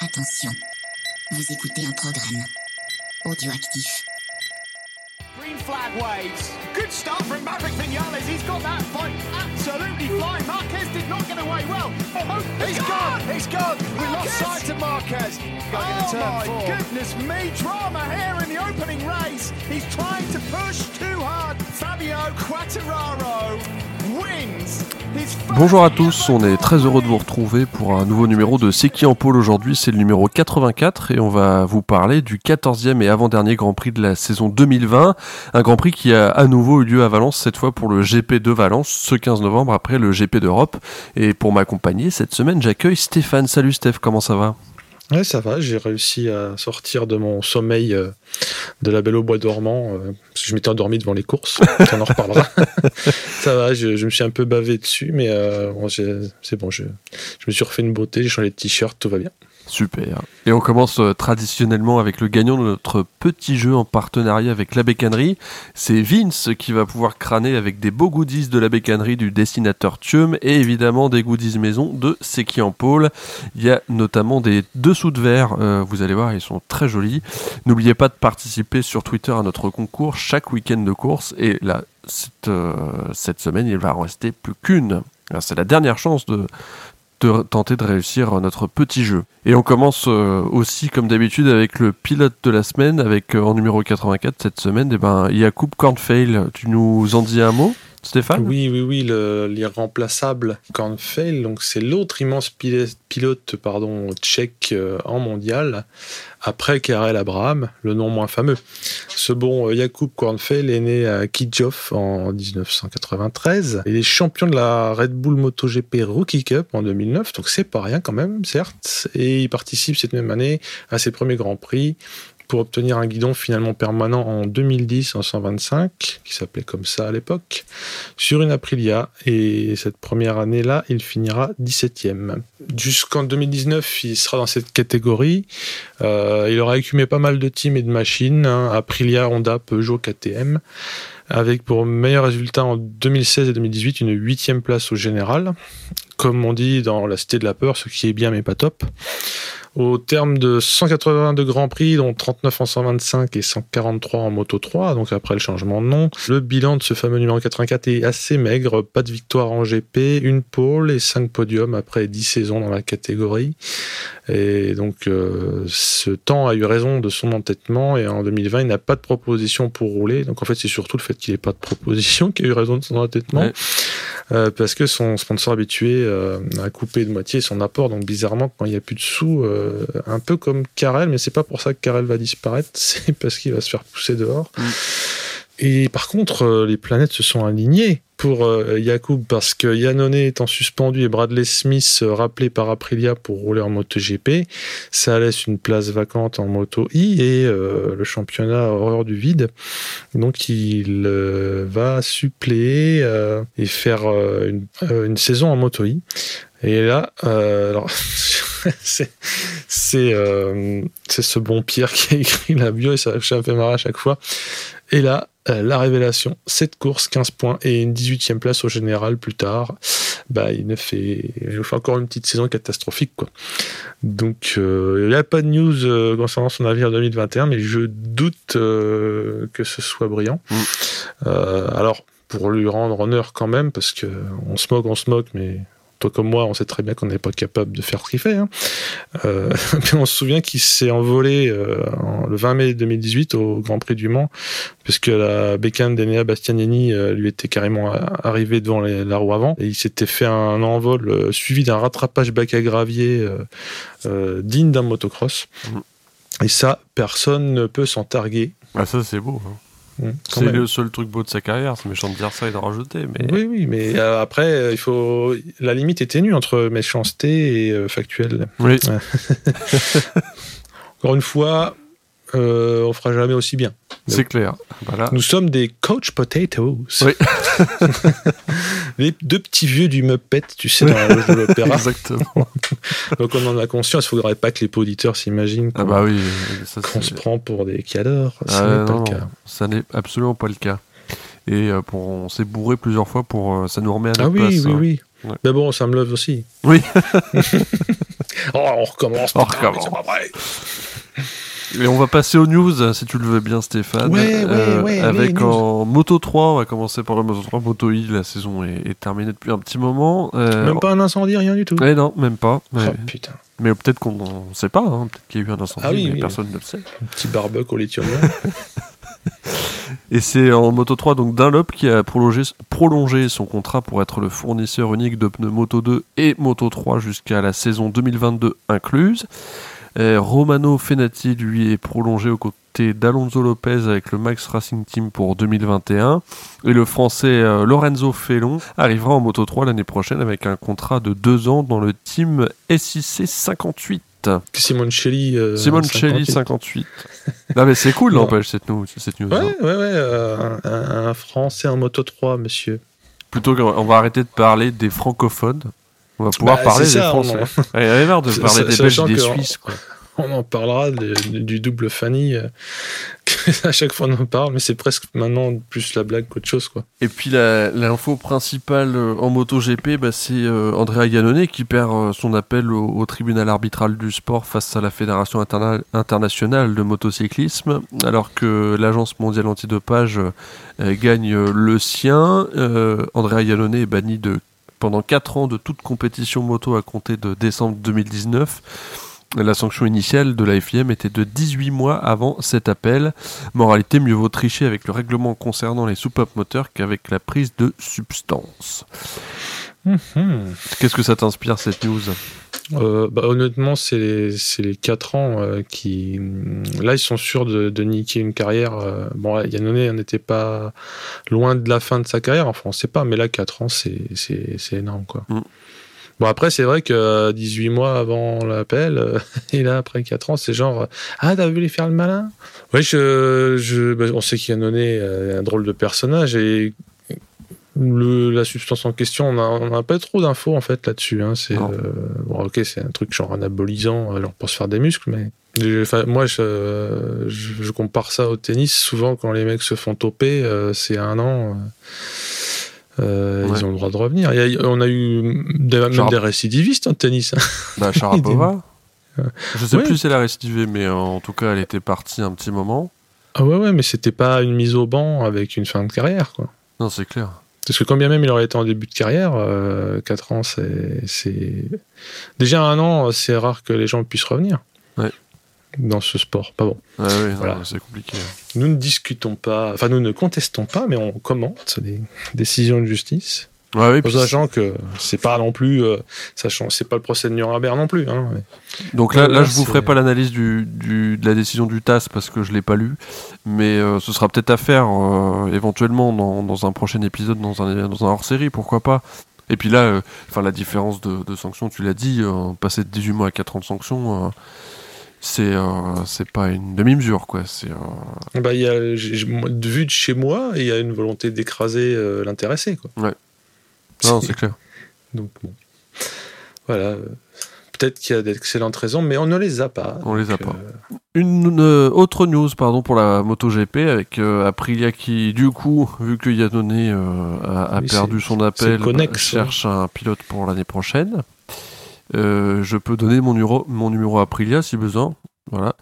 Attention, vous écoutez un programme audioactif. Green flag waves. Good start from Maverick Vinales. He's got that fight absolutely flying. Marquez did not get away well. Oh, he's gone. He's gone. We lost sight of Marquez. Oh my goodness me. Drama here in the opening race. He's trying to push too hard. Fabio Quattararo wins. his first Bonjour à tous, on est très heureux de vous retrouver pour un nouveau numéro de C'est qui en pôle aujourd'hui, c'est le numéro 84 et on va vous parler du 14e et avant-dernier Grand Prix de la saison 2020, un Grand Prix qui a à nouveau eu lieu à Valence, cette fois pour le GP de Valence, ce 15 novembre après le GP d'Europe. Et pour m'accompagner cette semaine, j'accueille Stéphane. Salut Steph, comment ça va? Ouais, ça va, j'ai réussi à sortir de mon sommeil euh, de la Belle au Bois dormant, euh, parce que je m'étais endormi devant les courses, on en reparlera. ça va, je, je me suis un peu bavé dessus, mais euh, bon, j'ai- c'est bon, je, je me suis refait une beauté, j'ai changé de t-shirt, tout va bien. Super. Et on commence euh, traditionnellement avec le gagnant de notre petit jeu en partenariat avec la bécannerie. C'est Vince qui va pouvoir crâner avec des beaux goodies de la bécannerie du dessinateur Thium et évidemment des goodies maison de Seki en Pôle. Il y a notamment des dessous de verre, euh, vous allez voir, ils sont très jolis. N'oubliez pas de participer sur Twitter à notre concours chaque week-end de course et là, cette, euh, cette semaine, il va en rester plus qu'une. C'est la dernière chance de, de tenter de réussir notre petit jeu. Et on commence euh, aussi, comme d'habitude, avec le pilote de la semaine, avec euh, en numéro 84 cette semaine, eh ben, Jakub Kornfeil. Tu nous en dis un mot, Oui, oui, oui, le- l'irremplaçable Kornfeil, donc c'est l'autre immense pilote pardon, tchèque euh, en mondial, après Karel Abraham, le nom moins fameux. Ce bon euh, Jakub Kornfeil est né à Kijov en 1993. Il est champion de la Red Bull MotoGP Rookie Cup en 2009, donc c'est pas rien quand même, certes. Et il participe cette même année à ses premiers Grands Prix pour obtenir un guidon finalement permanent en 2010 en 125, qui s'appelait comme ça à l'époque, sur une Aprilia. Et cette première année-là, il finira 17e. Jusqu'en 2019, il sera dans cette catégorie. Euh, il aura écumé pas mal de teams et de machines, hein, Aprilia, Honda, Peugeot, KTM, avec pour meilleur résultat en 2016 et 2018 une huitième place au général. Comme on dit dans la cité de la peur, ce qui est bien mais pas top. Au terme de 182 grands prix, dont 39 en 125 et 143 en Moto 3, donc après le changement de nom, le bilan de ce fameux numéro 84 est assez maigre. Pas de victoire en GP, une pole et 5 podiums après 10 saisons dans la catégorie. Et donc, euh, ce temps a eu raison de son entêtement et en 2020, il n'a pas de proposition pour rouler. Donc, en fait, c'est surtout le fait qu'il n'ait pas de proposition qui a eu raison de son entêtement. Ouais. Euh, parce que son sponsor habitué euh, a coupé de moitié son apport. Donc, bizarrement, quand il n'y a plus de sous, euh, un peu comme Karel, mais c'est pas pour ça que Karel va disparaître, c'est parce qu'il va se faire pousser dehors. Mm. Et par contre, euh, les planètes se sont alignées pour euh, Yacoub parce que Yannone étant suspendu et Bradley Smith euh, rappelé par Aprilia pour rouler en MotoGP, ça laisse une place vacante en Moto I et euh, le championnat horreur du vide. Donc il euh, va suppléer euh, et faire euh, une, euh, une saison en Moto I. Et là, euh, alors c'est c'est euh, c'est ce bon Pierre qui a écrit la bio et ça fait marrer à chaque fois. Et là, euh, la révélation, cette course, 15 points et une 18e place au général plus tard. Bah, il ne fait, il fait encore une petite saison catastrophique, quoi. Donc, euh, il n'y a pas de news concernant son avenir 2021, mais je doute que ce soit brillant. Mm. Alors, pour lui rendre honneur quand même, parce que on se moque, on se moque, mais toi comme moi, on sait très bien qu'on n'est pas capable de faire ce qu'il fait. Hein. Euh, mais on se souvient qu'il s'est envolé euh, en- le 20 mai 2018 au Grand Prix du Mans, puisque la bécane d'Enea Bastianini euh, lui était carrément arrivée devant les- la roue avant, et il s'était fait un envol suivi d'un rattrapage bac à gravier digne d'un motocross. Mhm. Et ça, personne ne peut s'en targuer. Ah, ça, c'est beau. hein. Mmh, quand C'est le seul truc beau de sa carrière. C'est méchant de dire ça et de rajouter, mais Oui, oui, mais euh, après, euh, il faut la limite est ténue entre méchanceté et euh, factuel. oui. Encore une fois, euh, on fera jamais aussi bien. c'est clair. Voilà. Nous sommes des coach potatoes. Oui. Les deux petits vieux du Muppet, tu sais, dans la loge de l'opéra. Exactement. Donc on en a conscience. Il ne faudrait pas que les auditeurs s'imaginent Ah qu'on bah oui. Ça, qu'on se prend pour des cadors. Ce Ah, n'est pas non, le cas. ça n'est absolument pas le cas. Et euh, pour, on s'est bourré plusieurs fois pour. euh, ça nous remet à notre Ah oui, place. oui, hein. oui. Ouais. Mais bon, ça me lève aussi. Oui. Oh, on recommence. On putain, recommence. c'est pas vrai. Et on va passer aux news, si tu le veux bien, Stéphane. Ouais, ouais, ouais, allez, avec en Moto 3, on va commencer par la Moto 3. Moto I, la saison est, est terminée depuis un petit moment. Euh, Même pas un incendie, rien du tout. Ouais, non, même pas. Mais, Oh, putain. mais peut-être qu'on ne sait pas. hein. Peut-être qu'il y a eu un incendie, Ah oui, mais oui. personne ne le sait. Un petit barbecue au lithium. Et c'est en Moto 3, donc Dunlop qui a prolongé, prolongé son contrat pour être le fournisseur unique de pneus Moto 2 et Moto 3 jusqu'à la saison 2022 incluse. Euh, Romano Fenati, lui, est prolongé aux côtés d'Alonso Lopez avec le Max Racing Team pour 2021. Et le français euh, Lorenzo Felon arrivera en Moto 3 l'année prochaine avec un contrat de deux ans dans le team SIC 58. Simoncelli. Euh, Simoncelli 58. 58. non mais c'est cool n'empêche cette news. Cette news Ouais, hein. ouais, ouais. euh, un, un Français en moto 3, monsieur. Plutôt qu'on va arrêter de parler des francophones. On va pouvoir Bah, parler des ça, on Français. en- Ouais, Il y avait marre de C'est- parler c'est- des Belges sachant et des que- Suisses. Quoi. On en parlera de- du double Fanny. euh, à chaque fois, on en parle, mais c'est presque maintenant plus la blague qu'autre chose, quoi. Et puis l'info principale euh, en MotoGP, bah, c'est euh, Andrea Iannone qui perd euh, son appel au, au tribunal arbitral du sport face à la Fédération interna- internationale de motocyclisme, alors que l'Agence mondiale antidopage euh, gagne le sien. Euh, Andrea Iannone est banni de, pendant 4 ans de toute compétition moto à compter de décembre 2019. La sanction initiale de la FIM était de 18 mois avant cet appel. Moralité, mieux vaut tricher avec le règlement concernant les soupapes moteurs qu'avec la prise de substances. Mhm. Qu'est-ce que ça t'inspire cette news? Euh, bah, honnêtement, c'est les, c'est les 4 ans euh, qui. Là, ils sont sûrs de, de niquer une carrière. euh, Bon, Yannone n'était pas loin de la fin de sa carrière, enfin, on sait pas, mais là, 4 ans, c'est, c'est, c'est énorme, quoi. Mm. Bon, après, c'est vrai que euh, 18 mois avant l'appel, euh, et là, après 4 ans, c'est genre euh, Ah, t'as vu les faire le malin? Oui, je, je, bah, on sait qu'Yannone est un drôle de personnage et. Le, la substance en question, on n'a pas trop d'infos en fait là-dessus. Hein. C'est euh, bon, ok, c'est un truc genre anabolisant, genre pour se faire des muscles, mais je- moi, je, je, je compare ça au tennis. Souvent, quand les mecs se font toper, euh, c'est un an. euh, Ouais. Ils ont le droit de revenir. Il y a- on a eu des, même des récidivistes en tennis. hein. Bah, Sharapova Je sais Ouais. plus si elle a récidivé, mais en tout cas, elle était partie un petit moment. Ah ouais, ouais, mais c'était pas une mise au banc avec une fin de carrière, quoi. Non, c'est clair. Parce que quand bien même il aurait été en début de carrière, 4 ans, c'est. Déjà un an, c'est rare que les gens puissent revenir Ouais. dans ce sport. Pas bon. Ah oui, Voilà. c'est compliqué. Nous ne discutons pas, enfin nous ne contestons pas, mais on commente les décisions de justice. Ouais, oui, En puis sachant que c'est pas non plus, euh, sachant c'est pas le procès de Nuremberg non plus. Hein, Donc là, là Là, je vous ferai pas l'analyse du, du- de la décision du TAS parce que je l'ai pas lu, mais euh, ce sera peut-être à faire euh, éventuellement dans, dans un prochain épisode, dans un, dans un hors-série, pourquoi pas. Et puis là, euh, enfin la différence de, de sanctions, tu l'as dit, passer de 18 mois à 4 ans de sanctions, c'est euh, c'est pas une demi-mesure, quoi. C'est euh, Bah, il y a, moi, de vue de chez moi, il y a une volonté d'écraser euh, l'intéressé. Quoi. Non, c'est clair. Donc bon. Voilà. euh, Peut-être qu'il y a d'excellentes raisons, mais on ne les a pas. On les a pas. euh, Une euh, autre news pardon pour la MotoGP avec euh, Aprilia qui du coup vu que Yannone euh, a, a Oui, perdu son appel connexe, bah, cherche un pilote pour l'année prochaine. Euh, je peux donner mon numéro mon numéro à Aprilia si besoin. Voilà.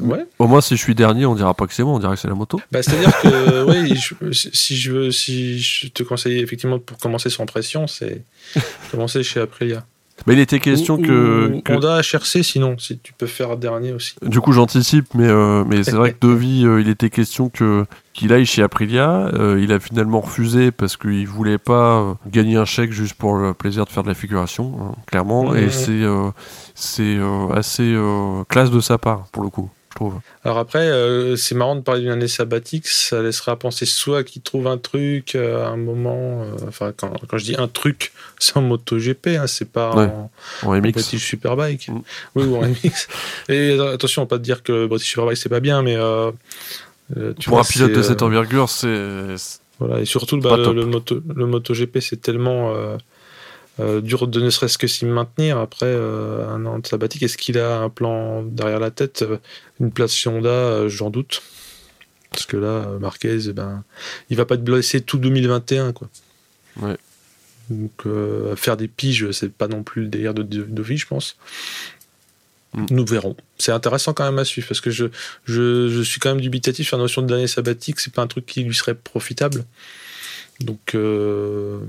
Ouais. Au moins si je suis dernier on dira pas que c'est moi on dira que c'est la moto. Bah, C'est-à-dire que oui, je- si je veux, si je te conseille effectivement pour commencer sans pression, c'est commencer chez Aprilia. Mais il était question Ou- que, ou que- Honda HRC sinon, si tu peux faire dernier aussi. du coup j'anticipe mais euh, mais c'est vrai que Dovi euh, il était question que qu'il aille chez Aprilia. Euh, il a finalement refusé parce qu'il voulait pas gagner un chèque juste pour le plaisir de faire de la figuration, hein, clairement. Et c'est c'est assez classe de sa part pour le coup, je trouve. Alors après, euh, c'est marrant de parler d'une année sabbatique, ça laissera penser soit qu'il trouve un truc euh, à un moment, euh, enfin quand, quand je dis un truc, c'est en MotoGP, hein, c'est pas Ouais. en, En en. British Superbike. Mm. Oui, ou en MX. Et attention, pas de dire que British Superbike c'est pas bien, mais tu Pour vois, un pilote de cette envergure, c'est Voilà, et surtout bah, le, le moto, le MotoGP, c'est tellement euh, dur de ne serait-ce que s'y maintenir après euh, un an de sabbatique. Est-ce qu'il a un plan derrière la tête euh, Une place chez Honda, j'en doute. Parce que là, Marquez, ben, il va pas être blessé tout 2021. Quoi. Ouais. Donc, faire des piges, c'est pas non plus le délire de Dovi, je pense. Mm. Nous verrons. C'est intéressant quand même à suivre parce que je, je, je suis quand même dubitatif sur la notion de l'année sabbatique. C'est pas un truc qui lui serait profitable. Donc, euh,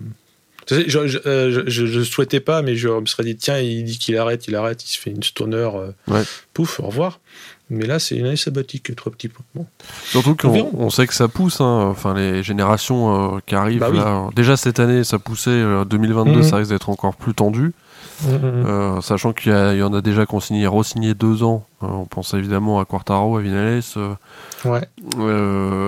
je, je, euh, je- souhaitais pas, mais je me serais dit tiens, il dit qu'il arrête, il arrête, il se fait une stoner, euh, Ouais. pouf, au revoir. Mais là, c'est une année sabbatique, trois petits points. Bon. Surtout qu'on on sait que ça pousse, hein. enfin les générations euh, qui arrivent Bah oui. là. Déjà cette année, ça poussait. euh, 2022, Mhm. ça risque d'être encore plus tendu, Euh, sachant qu'il y, en a déjà qu'on signé, re-signé deux ans. Euh, on pense évidemment à Quartaro, à Vinales, euh, Ouais.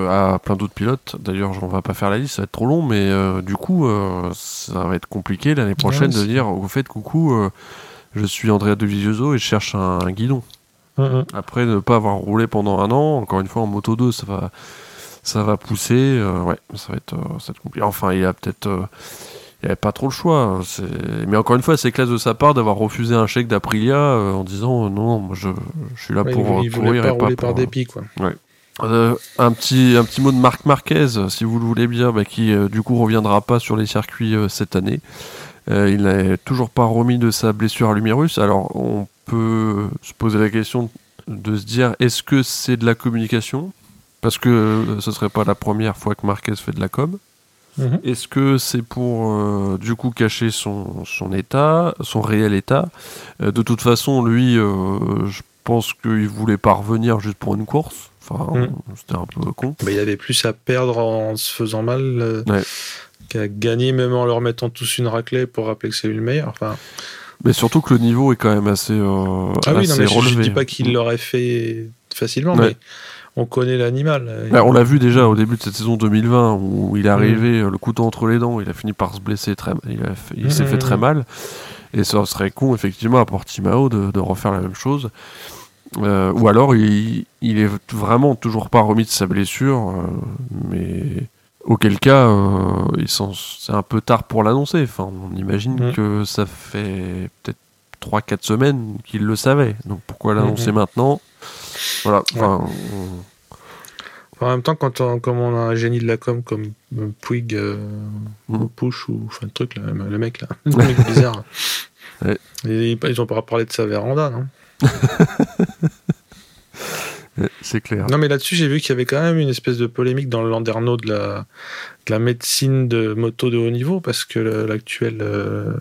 à plein d'autres pilotes. D'ailleurs, on va pas faire la liste, ça va être trop long, mais du coup, ça va être compliqué l'année prochaine de dire au fait coucou, je suis Andrea de Vizioso et je cherche un, un guidon. Mhm. Après, ne pas avoir roulé pendant un an, encore une fois en moto 2, ça va, ça va pousser. euh, ouais, ça va être, euh, ça va être compliqué. Enfin, il y a peut-être. euh, il n'y avait pas trop le choix. hein, Mais encore une fois, c'est classe de sa part d'avoir refusé un chèque d'Aprilia euh, en disant euh, non, moi je, je suis là Ouais, pour il, il courir pas et pas pour, par dépit, quoi. euh, un, petit, un petit mot de Marc Marquez, si vous le voulez bien, bah, qui euh, du coup reviendra pas sur les circuits euh, cette année. Euh, il n'a toujours pas remis de sa blessure à l'humérus. Alors on peut se poser la question de se dire est-ce que c'est de la communication? Parce que euh, ce serait pas la première fois que Marquez fait de la com. Mhm. Est-ce que c'est pour euh, du coup cacher son, son état, son réel état? Euh, De toute façon, lui, euh, je pense qu'il voulait pas revenir juste pour une course. Enfin, Mm. c'était un peu con. Bah, il avait plus à perdre en se faisant mal euh, Ouais. qu'à gagner, même en leur mettant tous une raclée pour rappeler que c'est lui le meilleur. Enfin, Mais surtout que le niveau est quand même assez, euh, ah oui, assez non, mais je, je relevé. dis pas qu'il l'aurait fait facilement, Ouais. mais on connaît l'animal. Bah, on l'a vu déjà au début de cette saison 2020 où il est arrivé euh, le couteau entre les dents, il a fini par se blesser très, il, il s'est fait très mm. mal et ça serait con effectivement à Portimao de, de refaire la même chose. Euh, ou alors il, il est vraiment toujours pas remis de sa blessure, euh, mais auquel cas euh, c'est un peu tard pour l'annoncer. Enfin, on imagine Mm. que ça fait peut-être 3-4 semaines qu'il le savait, donc pourquoi l'annoncer Mm, maintenant? Voilà. Enfin, on- En même temps, quand on, comme on a un génie de la com comme Puig euh, ou Push ou enfin le truc là, le mec là, le mec bizarre. Ouais. Ils ils ont pas parlé de sa véranda, non? C'est clair. Non, mais là-dessus, j'ai vu qu'il y avait quand même une espèce de polémique dans le landerneau de la, de la médecine de moto de haut niveau, parce que l'actuel euh,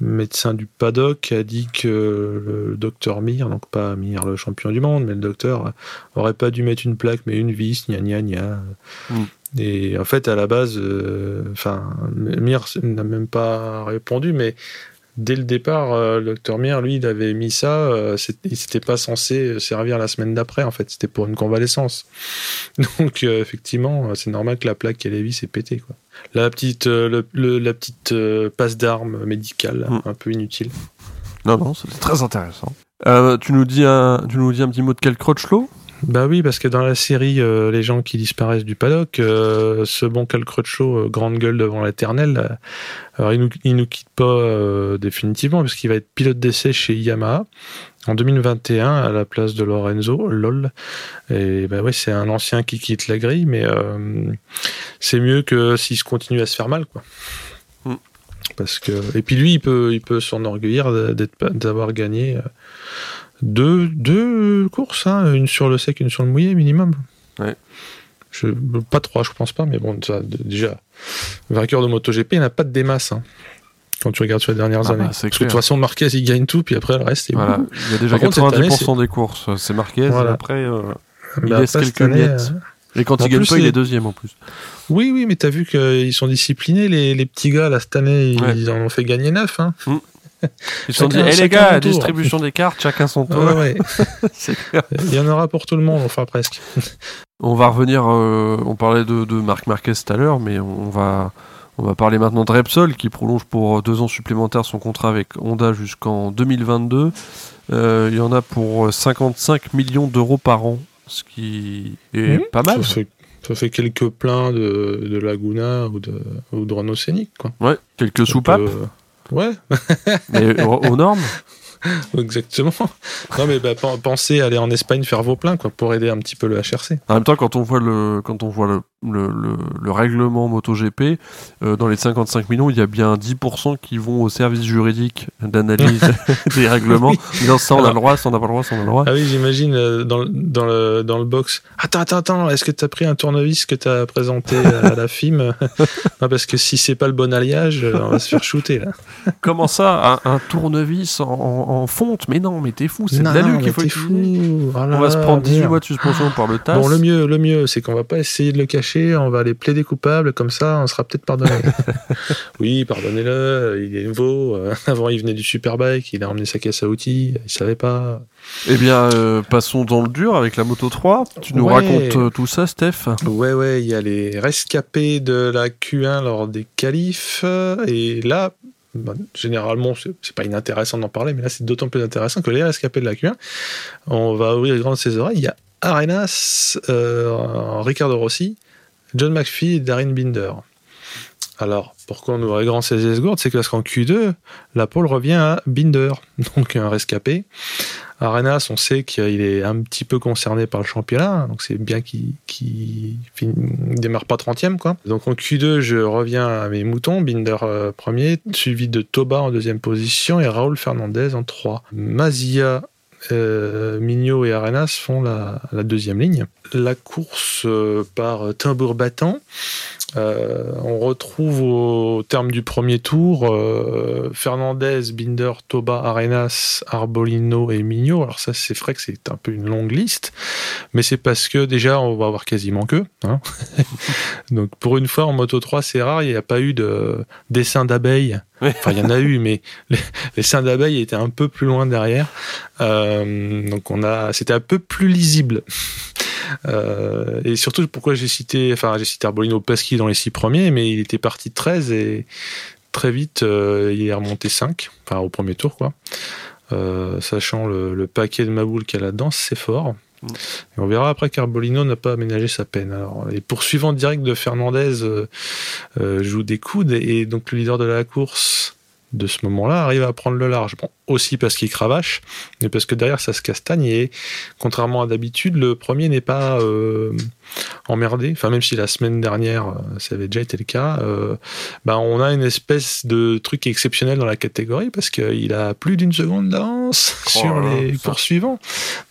médecin du paddock a dit que le docteur Mir, donc pas Mir le champion du monde, mais le docteur, aurait pas dû mettre une plaque, mais une vis, gna gna gna. Mm. Et en fait, à la base, euh, enfin, Mir n'a même pas répondu, mais dès le départ, euh, le docteur Mir, lui, il avait mis ça, euh, il s'était pas censé servir la semaine d'après, en fait, c'était pour une convalescence. Donc, euh, effectivement, c'est normal que la plaque et les vis aient pété, quoi. La petite, le- le- la petite passe d'armes médicale, Mm. un peu inutile. Non, non, c'était très intéressant. Tu, nous dis un, tu nous dis un petit mot de Cal Crutchlow Bah oui, parce que dans la série euh, Les gens qui disparaissent du paddock, euh, ce bon Cal Crutchlow, euh, grande gueule devant l'éternel, alors il nous, il nous quitte pas définitivement, parce qu'il va être pilote d'essai chez Yamaha en 2021 à la place de Lorenzo, lol. Et bah ouais, c'est un ancien qui quitte la grille, mais c'est mieux que s'il se continue à se faire mal, quoi. Mm. Parce que et puis lui, il peut, il peut s'enorgueillir d'avoir gagné. Deux, deux courses, hein, une sur le sec, une sur le mouillé minimum. Ouais. Je, pas trois, je pense pas, mais bon, ça, déjà, vainqueur de MotoGP, il n'a pas de démasse. hein, quand tu regardes sur les dernières Ah bah, années. c'est Parce que de toute façon, Marquez, il gagne tout, puis après, le reste, il Voilà, il y a déjà Par contre, cette 90% année, des courses, c'est Marquez, Voilà. et après, euh, il Bah, laisse après, cette quelques année, miettes. euh, Et quand En il gagne plus, pas, il est deuxième en plus. Oui, oui, mais t'as vu qu'ils sont disciplinés, les, les petits gars, là, cette année, ils Ouais. en ont fait gagner neuf. Hein. Ils se sont dit, hé les chacun gars, son tour. distribution des cartes, chacun son tour. Ouais, ouais. Il y en aura pour tout le monde, enfin presque. On va revenir, euh, on parlait de, de Marc Marquez tout à l'heure, mais on va, on va parler maintenant de Repsol qui prolonge pour deux ans supplémentaires son contrat avec Honda jusqu'en 2022. Euh, il y en a pour 55 millions d'euros par an, ce qui est Mmh. pas mal. Ça fait, ça fait quelques pleins de, de Laguna ou de, ou de Renault Scénic, quoi. Ouais, quelques soupapes, euh, Ouais, mais aux, aux normes. exactement. Non, mais bah, pen- pensez aller en Espagne faire vos pleins, quoi, pour aider un petit peu le HRC. En même temps, quand on voit le, quand on voit le le, le, le règlement MotoGP, euh, dans les 55 millions, il y a bien 10% qui vont au service juridique d'analyse des règlements. Disant ça, on a le droit, ça, on n'a pas le droit, ça, on a le droit. Ah oui, j'imagine euh, dans, le- dans, le, dans le box. Attends, attends, attends, est-ce que tu as pris un tournevis que tu as présenté à la FIM? Non, Parce que si c'est pas le bon alliage, euh, on va se faire shooter là. Comment ça un, un tournevis en, fonte? Mais non, mais t'es fou, c'est de l'alu qu'il faut fou. Oh là On va se prendre 18 merde. mois de suspension par le TAS. Bon, le mieux, le mieux, c'est qu'on va pas essayer de le cacher, on va aller plaider coupable, comme ça, on sera peut-être pardonné. oui, pardonnez-le, il est nouveau. Avant, il venait du Superbike, il a emmené sa caisse à outils, il savait pas. Eh bien, euh, passons dans le dur avec la Moto 3. Tu nous Ouais. racontes euh, tout ça, Steph Ouais, ouais, il y a les rescapés de la Q1 lors des qualifs, et là, bah, généralement, c'est c'est pas inintéressant d'en parler, mais là, c'est d'autant plus intéressant que les rescapés de la Q1, on va ouvrir grand ses oreilles. Il y a Arenas, euh, Ricardo Rossi, John McPhee et Darren Binder. Alors, pourquoi on ouvrait grand ses esgourdes? C'est parce qu'en Q2, la pole revient à Binder, donc un rescapé. Arenas, on sait qu'il est un petit peu concerné par le championnat, donc c'est bien qu'il fin- démarre pas 30e. Quoi. Donc en Q2, je reviens à mes moutons, Binder euh, premier, suivi de Toba en deuxième position et Raúl Fernandez en 3. Mazia, euh, Mignot et Arenas font la, deuxième ligne. La course euh, par tambour battant. Euh, on retrouve au terme du premier tour euh, Fernandez, Binder, Toba, Arenas, Arbolino et Mignot. Alors ça, c'est vrai que c'est un peu une longue liste, mais c'est parce que déjà, on va avoir quasiment que. hein. Donc pour une fois, en Moto 3, c'est rare, il n'y a pas eu de dessin d'abeilles. Enfin, il y en a eu, mais les, les seins d'abeilles étaient un peu plus loin derrière. Euh, donc on a, c'était un peu plus lisible. Euh, et surtout, pourquoi j'ai cité, enfin, j'ai cité Arbolino parce qu'il est dans les six premiers, mais il était parti 13 et très vite, euh, il est remonté 5, enfin, au premier tour, quoi. Euh, sachant le, le paquet de Maboul qu'il y a là-dedans, c'est fort. Mm. Et on verra après qu'Arbolino n'a pas aménagé sa peine. Alors, les poursuivants directs de Fernandez euh, jouent des coudes et donc le leader de la course de ce moment-là arrive à prendre le large. Bon, aussi parce qu'il cravache, mais parce que derrière ça se castagne et contrairement à d'habitude, le premier n'est pas euh, emmerdé. Enfin, même si la semaine dernière euh, ça avait déjà été le cas, euh, bah, on a une espèce de truc exceptionnel dans la catégorie parce qu'il a plus d'une seconde d'avance Oh sur là les ça. poursuivants.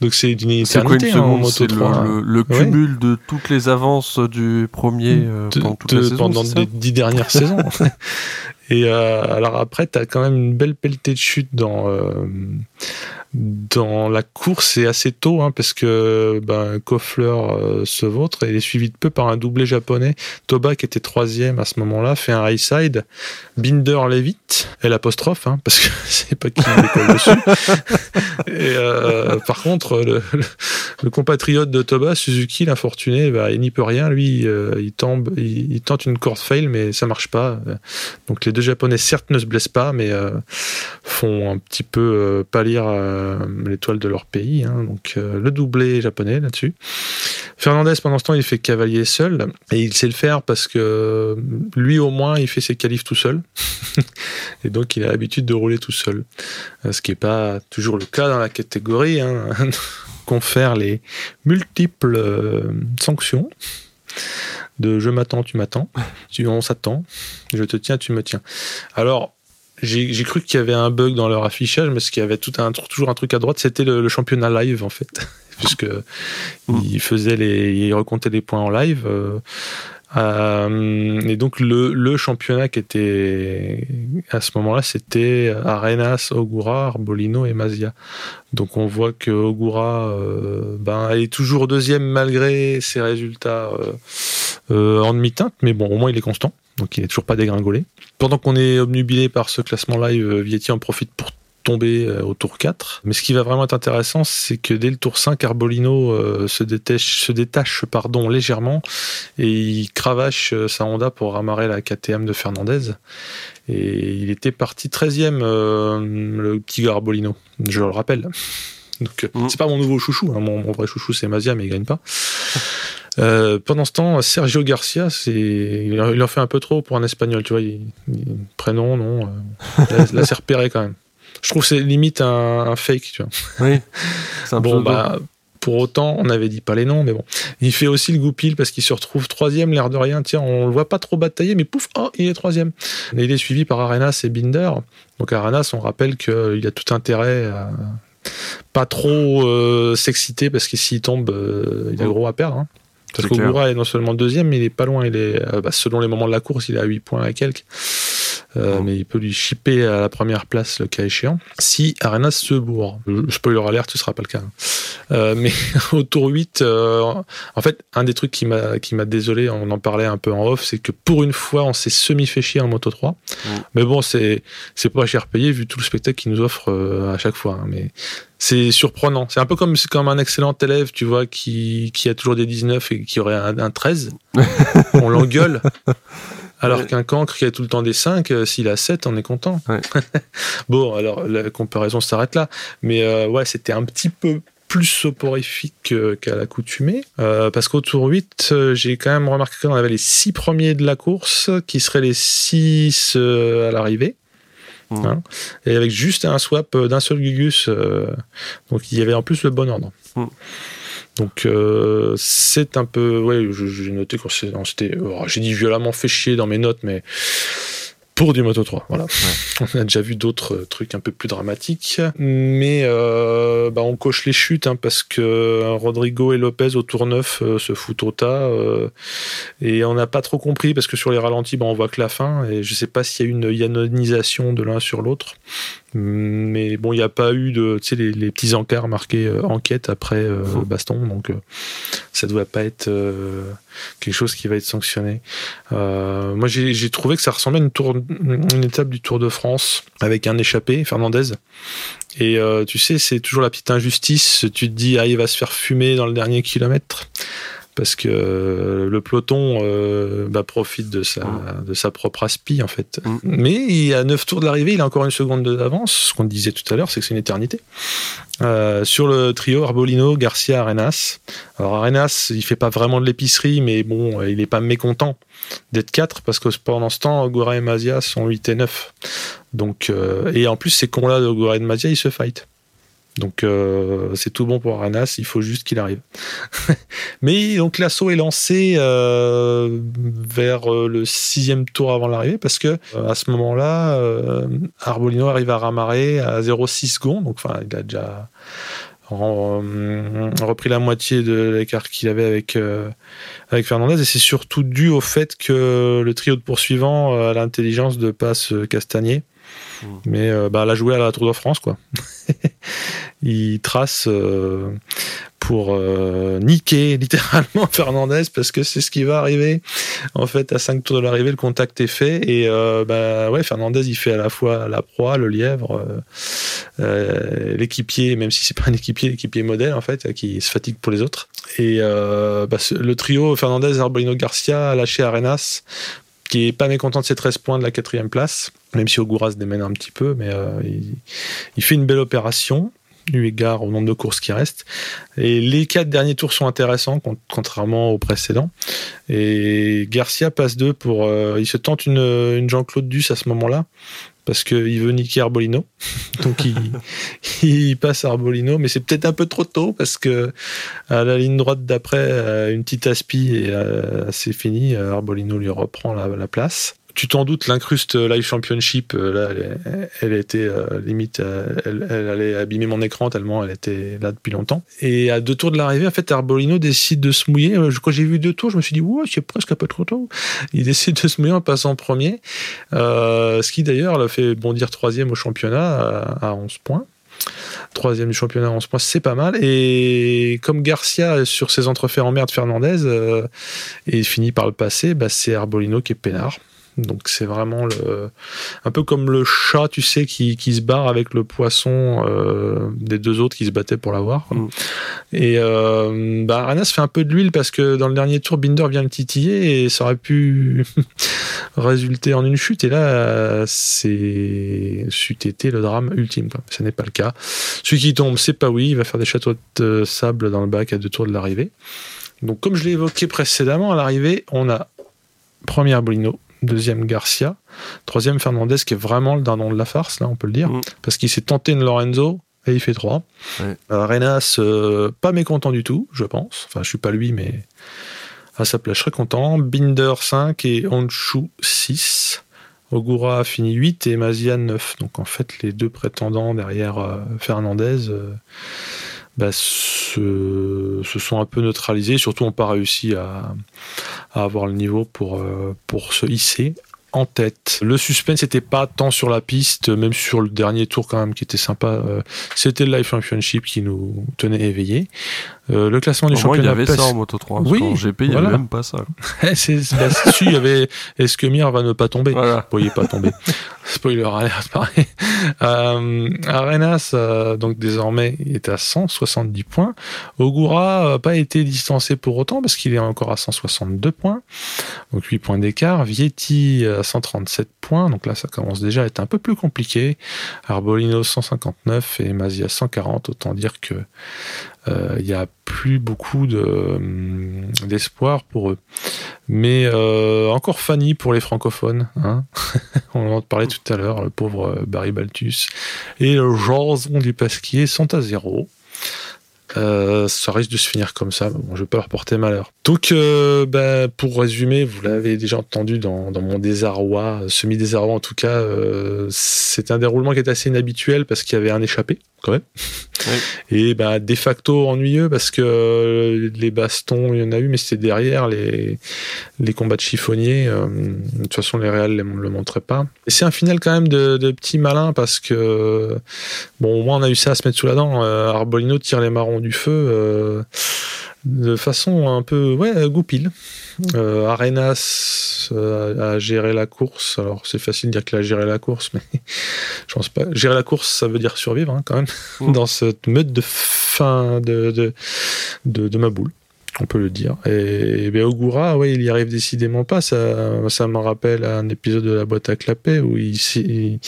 Donc c'est d'une C'est quoi une éternité hein, en moto C'est 3. le, le- le Ouais. cumul de toutes les avances du premier euh, de- pendant toute de- la saison, pendant les dix dernières saisons. Et euh, alors après, tu quand même une belle pelletée de chute dans, euh, dans la course. C'est assez tôt, hein, parce que ben, Koffler euh, se vautre et il est suivi de peu par un doublé japonais. Toba, qui était troisième à ce moment-là, fait un high side. Binder l'évite, et l'apostrophe, hein, parce que c'est pas qui décolle dessus. Et euh, par contre, le, le- le compatriote de Toba, Suzuki, l'infortuné, bah, il n'y peut rien. Lui, euh, il tombe, il, il tente une corde fail, mais ça marche pas. Donc les deux Japonais, certes, ne se blessent pas, mais euh, font un petit peu euh, pâlir euh, l'étoile de leur pays. hein. Donc euh, le doublé japonais là-dessus. Fernandez, pendant ce temps, il fait cavalier seul, et il sait le faire parce que lui, au moins, il fait ses qualifs tout seul. et donc, il a l'habitude de rouler tout seul. Euh, Ce qui n'est pas toujours le cas dans la catégorie. Hein. Confère les multiples euh, sanctions de je m'attends, tu m'attends, on s'attend, je te tiens, tu me tiens. Alors, j'ai cru qu'il y avait un bug dans leur affichage, mais ce qu'il y avait tout un, toujours un truc à droite, c'était le, le championnat live en fait, puisque Mm. il faisait les, il recomptait les points en live. euh, euh, et donc le, le championnat qui était à ce moment-là, c'était Arenas, Ogura, Arbolino et Mazia. Donc on voit que Ogura euh, ben, est toujours deuxième malgré ses résultats euh, euh, en demi-teinte, mais bon, au moins il est constant, donc il n'est toujours pas dégringolé. Pendant qu'on est obnubilé par ce classement live, euh, Vietti en profite pour tomber euh, au tour 4. Mais ce qui va vraiment être intéressant, c'est que dès le tour 5, Arbolino euh, se détache, se détache pardon, légèrement et il cravache sa Honda pour ramarrer la KTM de Fernandez. Et il était parti 13e, euh, le petit gars Arbolino, je le rappelle. Donc, Mm. c'est pas mon nouveau chouchou, hein. mon, mon vrai chouchou c'est Mazia, mais il gagne pas. Euh, pendant ce temps, Sergio Garcia, c'est il, en- fait un peu trop pour un espagnol, tu vois. Il, il- prénom, non. euh, là, là, c'est repéré quand même. Je trouve que c'est limite un, un fake, tu vois. Oui. Un Bon, bah, pour autant, on avait dit pas les noms, mais bon. Il fait aussi le goupil parce qu'il se retrouve troisième, l'air de rien. Tiens, on le voit pas trop batailler, mais pouf, oh, il est troisième. Et il est suivi par Arenas et Binder. Donc Arenas, on rappelle qu'il a tout intérêt à pas trop euh, s'exciter parce que s'il tombe, euh, il a gros à perdre. Hein. Parce qu'Ogura est non seulement deuxième, mais il est pas loin. Il est, euh, bah, selon les moments de la course, il est à 8 points à quelques. Euh, mais il peut lui chipper à la première place le cas échéant. Si Arenas se bourre, spoiler alert, ce sera pas le cas. Hein. Euh, mais au tour 8, euh, en fait, un des trucs qui m'a qui m'a désolé, on en parlait un peu en off, c'est que pour une fois, on s'est semi fait chier en Moto 3. Mais bon, c'est c'est pas cher payé vu tout le spectacle qu'il nous offre à chaque fois. Hein. Mais c'est surprenant. C'est un peu comme, comme un excellent élève, tu vois, qui, qui a toujours des 19 et qui aurait un, un 13. on l'engueule. Alors qu'un cancre qui a tout le temps des 5, euh, s'il a 7, on est content. bon, alors la comparaison s'arrête là. Mais euh, ouais, c'était un petit peu plus soporifique qu'à l'accoutumée. Euh, parce qu'au tour 8, j'ai quand même remarqué qu'on avait les 6 premiers de la course, qui seraient les 6 à l'arrivée. Mmh. Hein, et avec juste un swap d'un seul Gugus. donc il y avait en plus le bon ordre. Mmh. Donc euh, c'est un peu, ouais, j'ai noté quand c'était, oh, j'ai dit violemment fait chier dans mes notes, mais pour du Moto 3. Voilà. On a déjà vu d'autres euh, trucs un peu plus dramatiques, mais euh, bah, on coche les chutes hein, parce que euh, Rodrigo et Lopez au tour 9 se foutent au tas et on n'a pas trop compris parce que sur les ralentis, bah, on voit que la fin et je sais pas s'il y a une yanonisation de l'un sur l'autre. Mais bon, il n'y a pas eu de, tu sais, les, petits encarts marqués enquête après baston, donc ça ne doit pas être quelque chose qui va être sanctionné. moi, j'ai trouvé que ça ressemblait à une tour, une étape du Tour de France avec un échappé, Fernandez. Et euh, tu sais, c'est toujours la petite injustice. Tu te dis, ah, il va se faire fumer dans le dernier kilomètre parce que euh, le peloton euh, bah, profite de sa, mm. de sa propre aspi en fait. Mm. Mais a 9 tours de l'arrivée, il a encore une seconde d'avance. Ce qu'on disait tout à l'heure, c'est que c'est une éternité. Euh, sur le trio Arbolino, Garcia, Arenas. Alors Arenas, il fait pas vraiment de l'épicerie, mais bon, il est pas mécontent d'être 4 parce que pendant ce temps, Gora et Mazia sont 8 et 9. Donc, et en plus, ces cons-là de Gora et de Mazia, ils se fight. Donc euh, c'est tout bon pour Arenas, il faut juste qu'il arrive. Mais donc l'assaut est lancé euh, vers euh, le sixième tour avant l'arrivée parce que à ce moment-là, Arbolino arrive à ramarrer à 0,6 secondes, donc enfin il a déjà repris la moitié de l'écart qu'il avait avec avec Fernandez. Et c'est surtout dû au fait que le trio de poursuivants a l'intelligence de pas se castagner Mais euh, bah, elle a joué à la Tour de France, quoi. il trace euh, pour euh, niquer littéralement Fernandez parce que c'est ce qui va arriver. En fait, à 5 tours de l'arrivée, le contact est fait et bah ouais, Fernandez il fait à la fois la proie, le lièvre, l'équipier, même si c'est pas un équipier, l'équipier modèle en fait, qui se fatigue pour les autres. Et bah, le trio Fernandez, Arbolino, Garcia a lâché Arenas qui est pas mécontent de ses 13 points de la quatrième place, même si Ogura se démène un petit peu, mais euh, il, fait une belle opération, eu égard au nombre de courses qui restent. Et les quatre derniers tours sont intéressants, contrairement aux précédents. Et Garcia passe deux pour... Euh, il se tente une, une Jean-Claude Duss à ce moment-là, parce qu'il veut niquer Arbolino. Donc il, passe Arbolino, mais c'est peut-être un peu trop tôt parce que à la ligne droite d'après, euh, une petite aspi et euh, c'est fini. Arbolino lui reprend la place tu t'en doutes, l'incruste Live Championship, euh, elle, était euh, limite, euh, elle, allait abîmer mon écran tellement elle était là depuis longtemps. Et à deux tours de l'arrivée, en fait, Arbolino décide de se mouiller. Quand j'ai vu deux tours, je me suis dit, ouais, c'est presque un peu trop tôt. Il décide de se mouiller en passant premier, ce qui d'ailleurs le fait bondir troisième au championnat à, 11 points troisième du championnat à 11 points, c'est pas mal. Et comme Garcia sur ses entrefaits en merde Fernandez et finit par le passer, bah, c'est Arbolino qui est peinard. Donc c'est vraiment le, un peu comme le chat, tu sais, qui, qui se barre avec le poisson euh, des deux autres qui se battaient pour l'avoir. Mm. Et euh, bah, Aranas fait un peu de l'huile parce que dans le dernier tour, Binder vient le titiller et ça aurait pu résulter en une chute. Et là, c'est c'eût été le drame ultime. Quoi. Ce n'est pas le cas. Celui qui tombe, c'est pas oui. Il va faire des châteaux de sable dans le bac à deux tours de l'arrivée. Donc comme je l'ai évoqué précédemment, à l'arrivée, on a premier Bolino, deuxième Garcia, troisième Fernandez qui est vraiment le dindon de la farce, là on peut le dire, mm. parce qu'il s'est tenté une Lorenzo et il fait 3. Ouais. Arenas, euh, pas mécontent du tout, je pense. Enfin, je suis pas lui, mais à sa place, je serais content. Binder 5 et Honshu 6. Ogura a fini 8 et Mazia 9. Donc en fait, les deux prétendants derrière euh, Fernandez euh, bah, se, sont un peu neutralisés. Surtout, n'ont pas réussi à, avoir le niveau pour, euh, pour se hisser en tête. Le suspense n'était pas tant sur la piste, même sur le dernier tour quand même qui était sympa. euh, C'était le Life Championship qui nous tenait éveillés. Euh, le classement du Au moins, il y championnat avait ça en Moto 3. Parce Oui, qu'en GP, il n'y voilà. avait même pas ça. C'est, bah, si, il y avait Esquemire va ne pas tomber. Voilà. Est pas tombé. Spoiler alert, pareil. Euh, Arenas, euh, donc désormais, est à 170 points. Ogura n'a pas été distancé pour autant parce qu'il est encore à 162 points. Donc 8 points d'écart. Vietti à 137 points. Donc là, ça commence déjà à être un peu plus compliqué. Arbolino 159 et Mazia 140. Autant dire que il y a plus beaucoup de, hum, d'espoir pour eux. Mais euh, encore Fanny pour les francophones. Hein On en parlait tout à l'heure, le pauvre euh, Barry Baltus. Et le Jason du Pasquier sont à zéro. Euh, ça risque de se finir comme ça. Bon, je vais pas leur porter malheur. Donc, euh, bah, pour résumer, vous l'avez déjà entendu dans, dans mon désarroi, semi-désarroi en tout cas, euh, c'est un déroulement qui est assez inhabituel parce qu'il y avait un échappé, quand même. Et bah, de facto ennuyeux parce que les bastons, il y en a eu, mais c'était derrière les, les combats de chiffonniers. de toute façon, les réels ne le montraient pas. Et c'est un final quand même de, de petit malin parce que, bon, au moins on a eu ça à se mettre sous la dent. Arbolino tire les marrons du feu euh, de façon un peu, ouais, goupille. Euh, Arenas euh, a géré la course. Alors, c'est facile de dire qu'il a géré la course, mais je pense pas. Gérer la course, ça veut dire survivre hein, quand même Mm. dans cette meute de fin de, de, de, de ma boule. On peut le dire. Et, ben, Ogura, ouais, il y arrive décidément pas. Ça, ça me rappelle un épisode de la boîte à clapet où il, s'est- il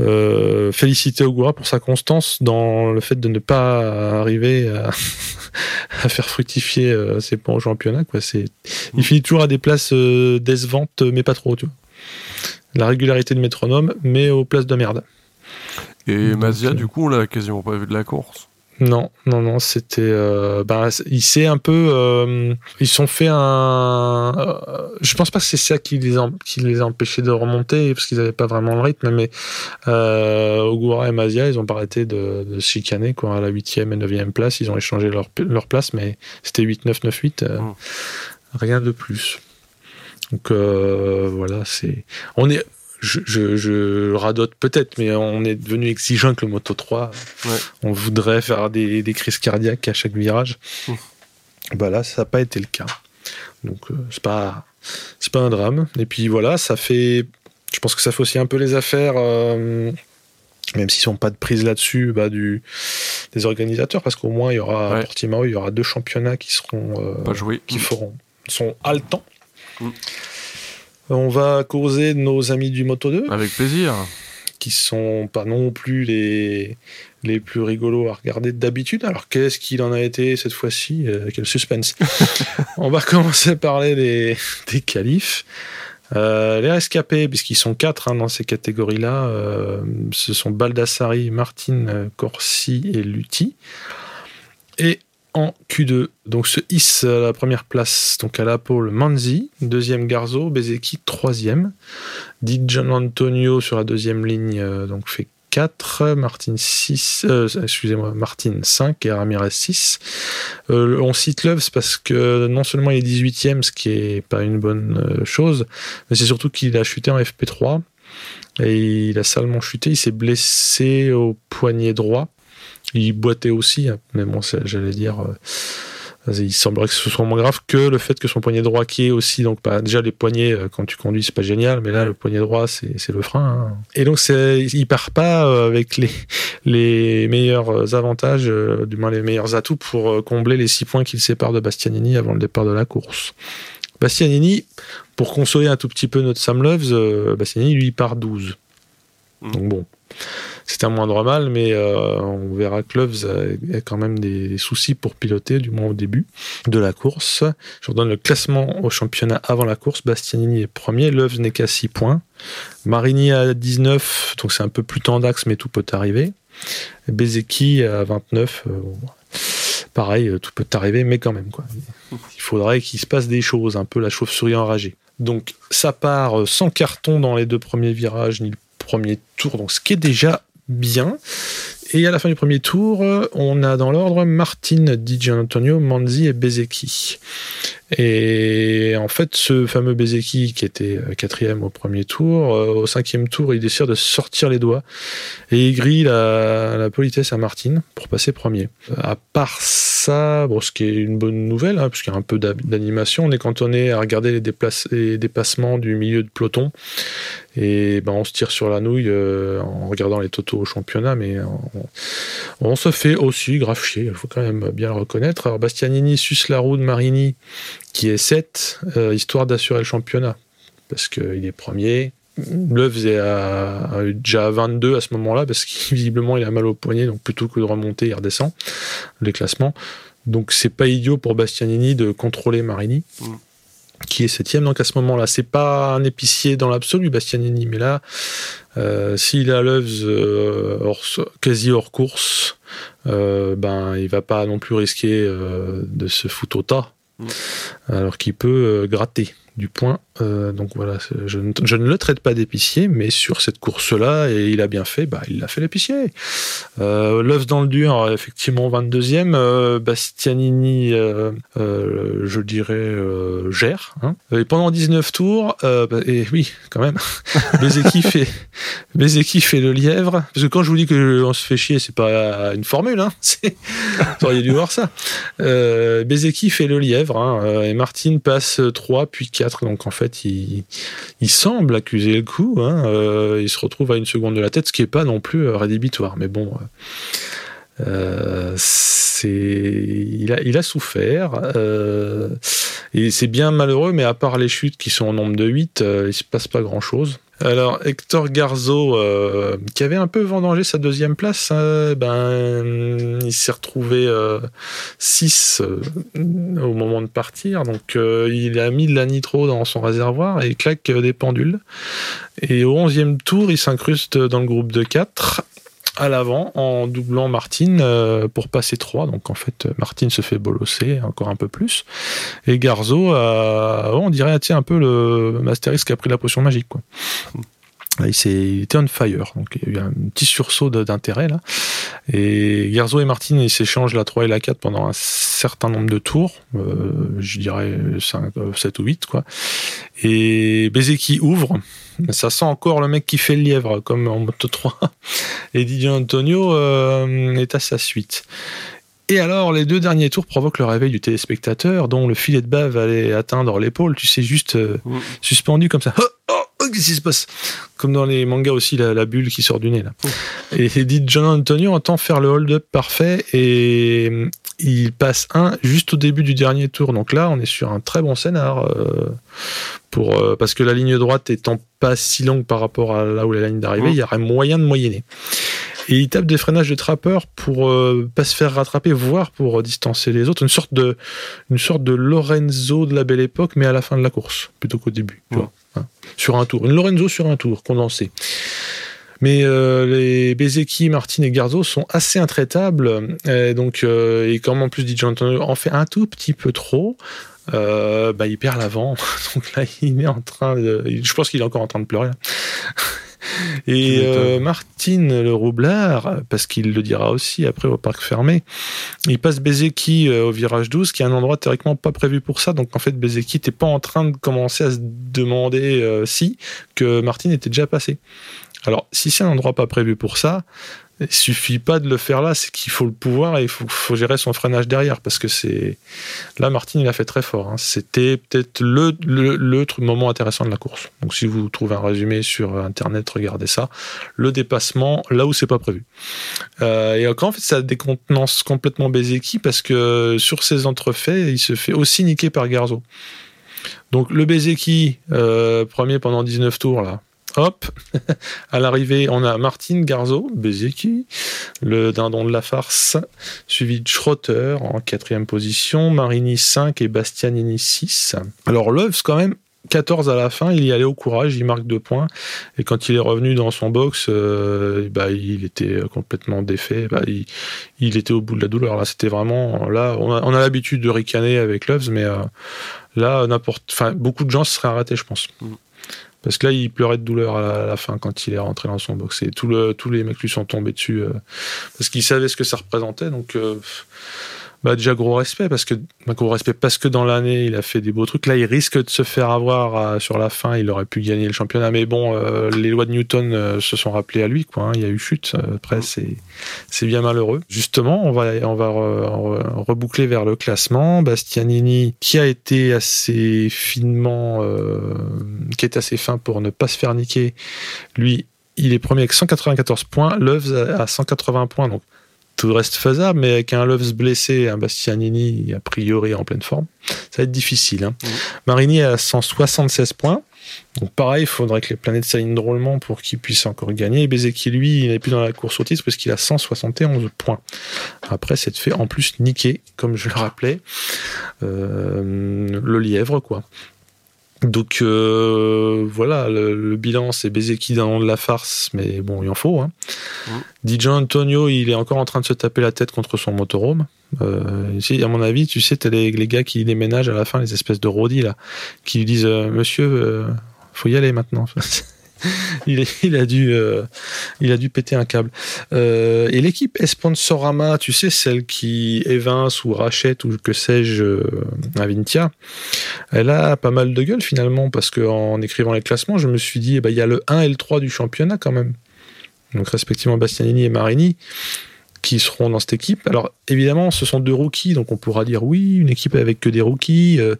euh, félicitait Ogura pour sa constance dans le fait de ne pas arriver à, à faire fructifier euh, ses points au championnat. Quoi. C'est, il finit toujours à des places euh, décevantes, mais pas trop. Tu vois. La régularité de métronome, mais aux places de merde. Et Mazia, euh, du coup, on l'a quasiment pas vu de la course. Non, non, non, c'était. Euh, ben, il s'est un peu. Euh, ils sont fait un. euh, je pense pas que c'est ça qui les, a, qui les a empêchés de remonter parce qu'ils n'avaient pas vraiment le rythme, mais euh, Ogura et Mazia, ils ont pas arrêté de, de se chicaner quoi. À la 8e et 9e place, ils ont échangé leur, leur place, mais c'était 8-9, 9-8. euh, Mm. Rien de plus. Donc euh, voilà, c'est. On est. Je, je, je radote peut-être, mais on est devenu exigeant que le Moto 3 on voudrait faire des, des crises cardiaques à chaque virage. Mmh. Bah là, ça n'a pas été le cas. Donc, euh, c'est pas, c'est pas un drame. Et puis voilà, ça fait. Je pense que ça fait aussi un peu les affaires, euh, même s'ils n'ont pas de prise là-dessus, bah, du, des organisateurs, parce qu'au moins, il y aura à Ouais. Portimao, il y aura deux championnats qui seront. euh, Pas joué. qui feront, sont haletants. Mm. On va causer de nos amis du Moto 2 Avec plaisir. qui sont pas non plus les, les plus rigolos à regarder d'habitude. Alors qu'est-ce qu'il en a été cette fois-ci Euh, Quel suspense On va commencer à parler des, des qualifs. Euh, les rescapés, puisqu'ils sont quatre hein, dans ces catégories-là, euh, ce sont Baldassari, Martin, euh, Corsi et Lutti. Et en Q2, donc se hisse à la première place, donc à la pole Manzi, deuxième Garzo, Bezeki, troisième. Di Antonio sur la deuxième ligne, euh, donc fait 4, Martin 6, euh, excusez-moi, Martin 5 et Ramirez 6. Euh, on cite Loves parce que non seulement il est 18ème, ce qui est pas une bonne chose, mais c'est surtout qu'il a chuté en FP3 et il a salement chuté, il s'est blessé au poignet droit. Il boitait aussi, mais bon, j'allais dire, euh, il semblerait que ce soit moins grave que le fait que son poignet droit qui est aussi donc pas déjà les poignets euh, quand tu conduis c'est pas génial mais là le poignet droit c'est le frein hein. et donc c'est il part pas euh, avec les les meilleurs avantages du moins les meilleurs atouts pour combler les six points qu'il sépare de Bastianini avant le départ de la course Bastianini pour consoler un tout petit peu notre Sam Loves Bastianini lui il part 12 Mm. donc bon c'est un moindre mal, mais euh, on verra que Loves a, quand même des soucis pour piloter, du moins au début de la course. Je vous donne le classement au championnat avant la course. Bastianini est premier, Loves n'est qu'à 6 points. Marini à 19, donc c'est un peu plus tendax, mais tout peut arriver. Bezeki à 29. euh, pareil, euh, tout peut arriver, mais quand même. Quoi. Il faudrait qu'il se passe des choses, un peu la chauve-souris enragée. Donc ça part sans carton dans les deux premiers virages ni le premier tour, donc ce qui est déjà bien. Et à la fin du premier tour, on a dans l'ordre Martin, Di Gianantonio, Manzi et Bezeki. Et en fait, ce fameux Bezeki qui était euh, quatrième au premier tour, euh, au cinquième tour, il décide de sortir les doigts et il grille la, politesse à Martin pour passer premier. À part ça, bon, ce qui est une bonne nouvelle, hein, puisqu'il y a un peu d'a- d'animation, on est cantonné à regarder les, les dépassements du milieu de peloton. Et ben, on se tire sur la nouille euh, en regardant les totaux au championnat, mais on, on se fait aussi grave il faut quand même bien le reconnaître. Alors Bastianini suce la roue de Marini, qui est 7, euh, histoire d'assurer le championnat, parce qu'il est premier. Loews est à, à- déjà à 22 à ce moment-là, parce qu'il visiblement il a mal au poignet, donc plutôt que de remonter, il redescend les classements. Donc c'est pas idiot pour Bastianini de contrôler Marini, Mm. qui est septième. Donc à ce moment-là, c'est pas un épicier dans l'absolu, Bastianini, mais là, euh, s'il a Loews euh, quasi hors course, euh, ben il va pas non plus risquer de se foutre au tas. Alors qu'il peut euh, gratter du point. Euh, donc voilà, je ne, le traite pas d'épicier, mais sur cette course-là, et il a bien fait, bah, il a fait l'épicier. Euh, L'œuf dans le dur, effectivement 22e. Euh, Bastianini, je dirais, gère. hein. Et pendant 19 tours, bah, et oui, quand même, Bezeki fait, fait le lièvre. Parce que quand je vous dis que on se fait chier, c'est pas une formule, hein. Vous auriez dû voir ça. Bezeki fait le lièvre, hein, et Martin passe 3 puis 4. Donc en fait, il, semble accuser le coup. Hein, euh, il se retrouve à une seconde de la tête, ce qui est pas non plus euh, rédhibitoire. Mais bon, euh, il a, il a souffert. et c'est bien malheureux, mais à part les chutes qui sont au nombre de 8, euh, il se passe pas grand-chose. Alors Hector Garzo, euh, qui avait un peu vendangé sa deuxième place, euh, ben il s'est retrouvé 6 au moment de partir, donc euh, il a mis de la nitro dans son réservoir et claque euh, des pendules. Et au 11e tour, il s'incruste dans le groupe de 4 à l'avant en doublant Martin euh, pour passer 3. Donc en fait, Martin se fait bolosser encore un peu plus. Et Garzo, a, on dirait, tiens, un peu le Masterix qui a pris la potion magique. Quoi. Il, il était on fire, donc il y a eu un petit sursaut d'intérêt là. Et Garzo et Martin, ils s'échangent la 3 et la 4 pendant un certain nombre de tours, euh, je dirais 5, 7 ou 8 quoi. Et Bezeki ouvre, ça sent encore le mec qui fait le lièvre, comme en Moto 3. Et Didier Antonio euh, est à sa suite. Et alors, les deux derniers tours provoquent le réveil du téléspectateur, dont le filet de bave allait atteindre l'épaule, tu sais, juste euh, Mm. suspendu comme ça. Oh, oh, oh, qu'est-ce qui se passe? Comme dans les mangas aussi, la, la bulle qui sort du nez, là. Et dit John Antonio entend faire le hold-up parfait et il passe un juste au début du dernier tour. Donc là, on est sur un très bon scénar. euh, pour, euh, parce que la ligne droite étant pas si longue par rapport à là où la ligne d'arrivée, Mm. il y aurait moyen de moyenner. Et il tape des freinages de trappeur pour euh, pas se faire rattraper, voire pour euh, distancer les autres. Une sorte de, une sorte de Lorenzo de la belle époque, mais à la fin de la course, plutôt qu'au début. tu Mm. vois, hein. sur un tour. Une Lorenzo sur un tour, condensé. Mais euh, les Bezeki, Martin et Garzo sont assez intraitables. Et donc, euh, et comme en plus Di Antonio en fait un tout petit peu trop, euh, bah, il perd l'avant. Donc là, il est en train de. Je pense qu'il est encore en train de pleurer. Et euh, Martine le roublard, parce qu'il le dira aussi après au parc fermé, il passe Bezeki euh, au virage 12, qui est un endroit théoriquement pas prévu pour ça. Donc en fait, Bezeki n'était pas en train de commencer à se demander euh, si que Martine était déjà passé. Alors, si c'est un endroit pas prévu pour ça, il suffit pas de le faire là, c'est qu'il faut le pouvoir et il faut, gérer son freinage derrière parce que c'est là Martin il a fait très fort. hein. C'était peut-être le, le, moment intéressant de la course. Donc si vous trouvez un résumé sur internet, regardez ça. Le dépassement là où c'est pas prévu. Euh, et encore en fait ça décontenance complètement Bezeki parce que sur ses entrefaits il se fait aussi niquer par Garzo. Donc le Bezeki euh, premier pendant 19 tours là. Hop, à l'arrivée, on a Martin Garzo, Bezeki, le dindon de la farce, suivi de Schrotter en quatrième position, Marini 5 et Bastianini 6. Alors Loves quand même 14 à la fin, il y allait au courage, il marque deux points. Et quand il est revenu dans son box, euh, bah, il était complètement défait. Bah, il, était au bout de la douleur. Là, c'était vraiment. Là, on a, l'habitude de ricaner avec Loves, mais euh, là, n'importe. Beaucoup de gens se seraient arrêtés, je pense. Parce que là, il pleurait de douleur à la, fin quand il est rentré dans son box. Et tous les mecs lui sont tombés dessus euh, parce qu'ils savaient ce que ça représentait. Donc, bah déjà gros respect parce que bah, gros respect parce que dans l'année il a fait des beaux trucs. Là il risque de se faire avoir euh, sur la fin. Il aurait pu gagner le championnat. Mais bon euh, les lois de Newton euh, se sont rappelées à lui quoi hein. il y a eu chute après c'est c'est bien malheureux. Justement on va on va reboucler vers le classement. Bastianini qui a été assez finement qui est assez fin pour ne pas se faire niquer lui il est premier avec 194 points. Loves à 180 points donc tout reste faisable, mais avec un Loves blessé, un Bastianini a priori en pleine forme, ça va être difficile. Hein. Mmh. Marini a 176 points. Donc pareil, il faudrait que les planètes s'alignent drôlement pour qu'il puisse encore gagner. Et qui lui, il n'est plus dans la course au titre parce qu'il a 171 points. Après, c'est fait en plus niquer, comme je le rappelais, euh, le lièvre, quoi. Donc euh, voilà, le, bilan c'est Bezeki de la farce, mais bon, il en faut. Hein. DJ Antonio, il est encore en train de se taper la tête contre son motorhome. Euh, ici, à mon avis, tu sais, t'as les, les gars qui déménagent à la fin, les espèces de rodis là, qui lui disent euh, Monsieur, euh, faut y aller maintenant. il, a dû, euh, il a dû péter un câble. Euh, et l'équipe Esponsorama, tu sais, celle qui évince ou rachète ou que sais-je euh, Avintia, elle a pas mal de gueule finalement parce qu'en écrivant les classements, je me suis dit, eh ben, il y a le 1 et le 3 du championnat quand même. Donc respectivement Bastianini et Marini qui seront dans cette équipe. Alors évidemment, ce sont deux rookies, donc on pourra dire oui, une équipe avec que des rookies. Euh,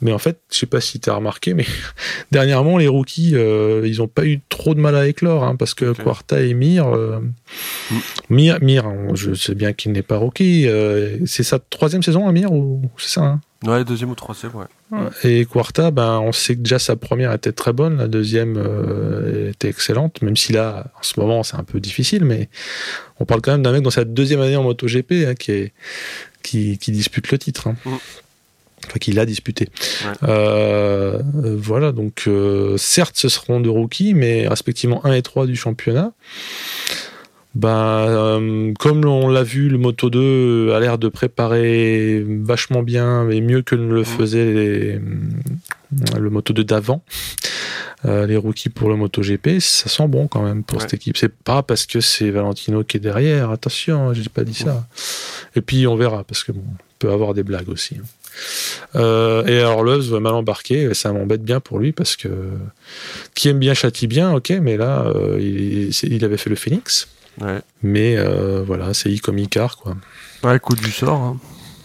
mais en fait, je sais pas si tu as remarqué, mais dernièrement, les rookies, euh, ils ont pas eu trop de mal à éclore, hein, parce que Quarta et Mir, euh, mm. Mir, Mir, hein, je sais bien qu'il n'est pas rookie. c'est sa troisième saison à Mir ou c'est ça hein? Ouais, deuxième ou troisième, ouais. Et Quarta, ben, on sait que déjà sa première était très bonne, la deuxième euh, était excellente, même si là, en ce moment, c'est un peu difficile, mais on parle quand même d'un mec dans sa deuxième année en MotoGP hein, qui, est, qui, qui, dispute le titre. Hein. Mm. Enfin, qui l'a disputé. Euh, voilà, donc euh, certes, ce seront deux rookies, mais respectivement 1 et 3 du championnat. Ben, comme on l'a vu, le Moto 2 a l'air de préparer vachement bien, mais mieux que ne le faisait le Moto 2 d'avant. Euh, les rookies pour le Moto GP, ça sent bon quand même pour cette équipe. C'est pas parce que c'est Valentino qui est derrière, attention, j'ai pas dit ça. Et puis on verra, parce que bon, on peut avoir des blagues aussi. Hein. Euh, et alors Loves va mal embarquer, ça m'embête bien pour lui parce que qui aime bien châtie bien, ok, mais là il, il, avait fait le Phoenix. Mais euh, voilà, c'est I comme Icar, quoi. Ouais, coup du sort. Hein.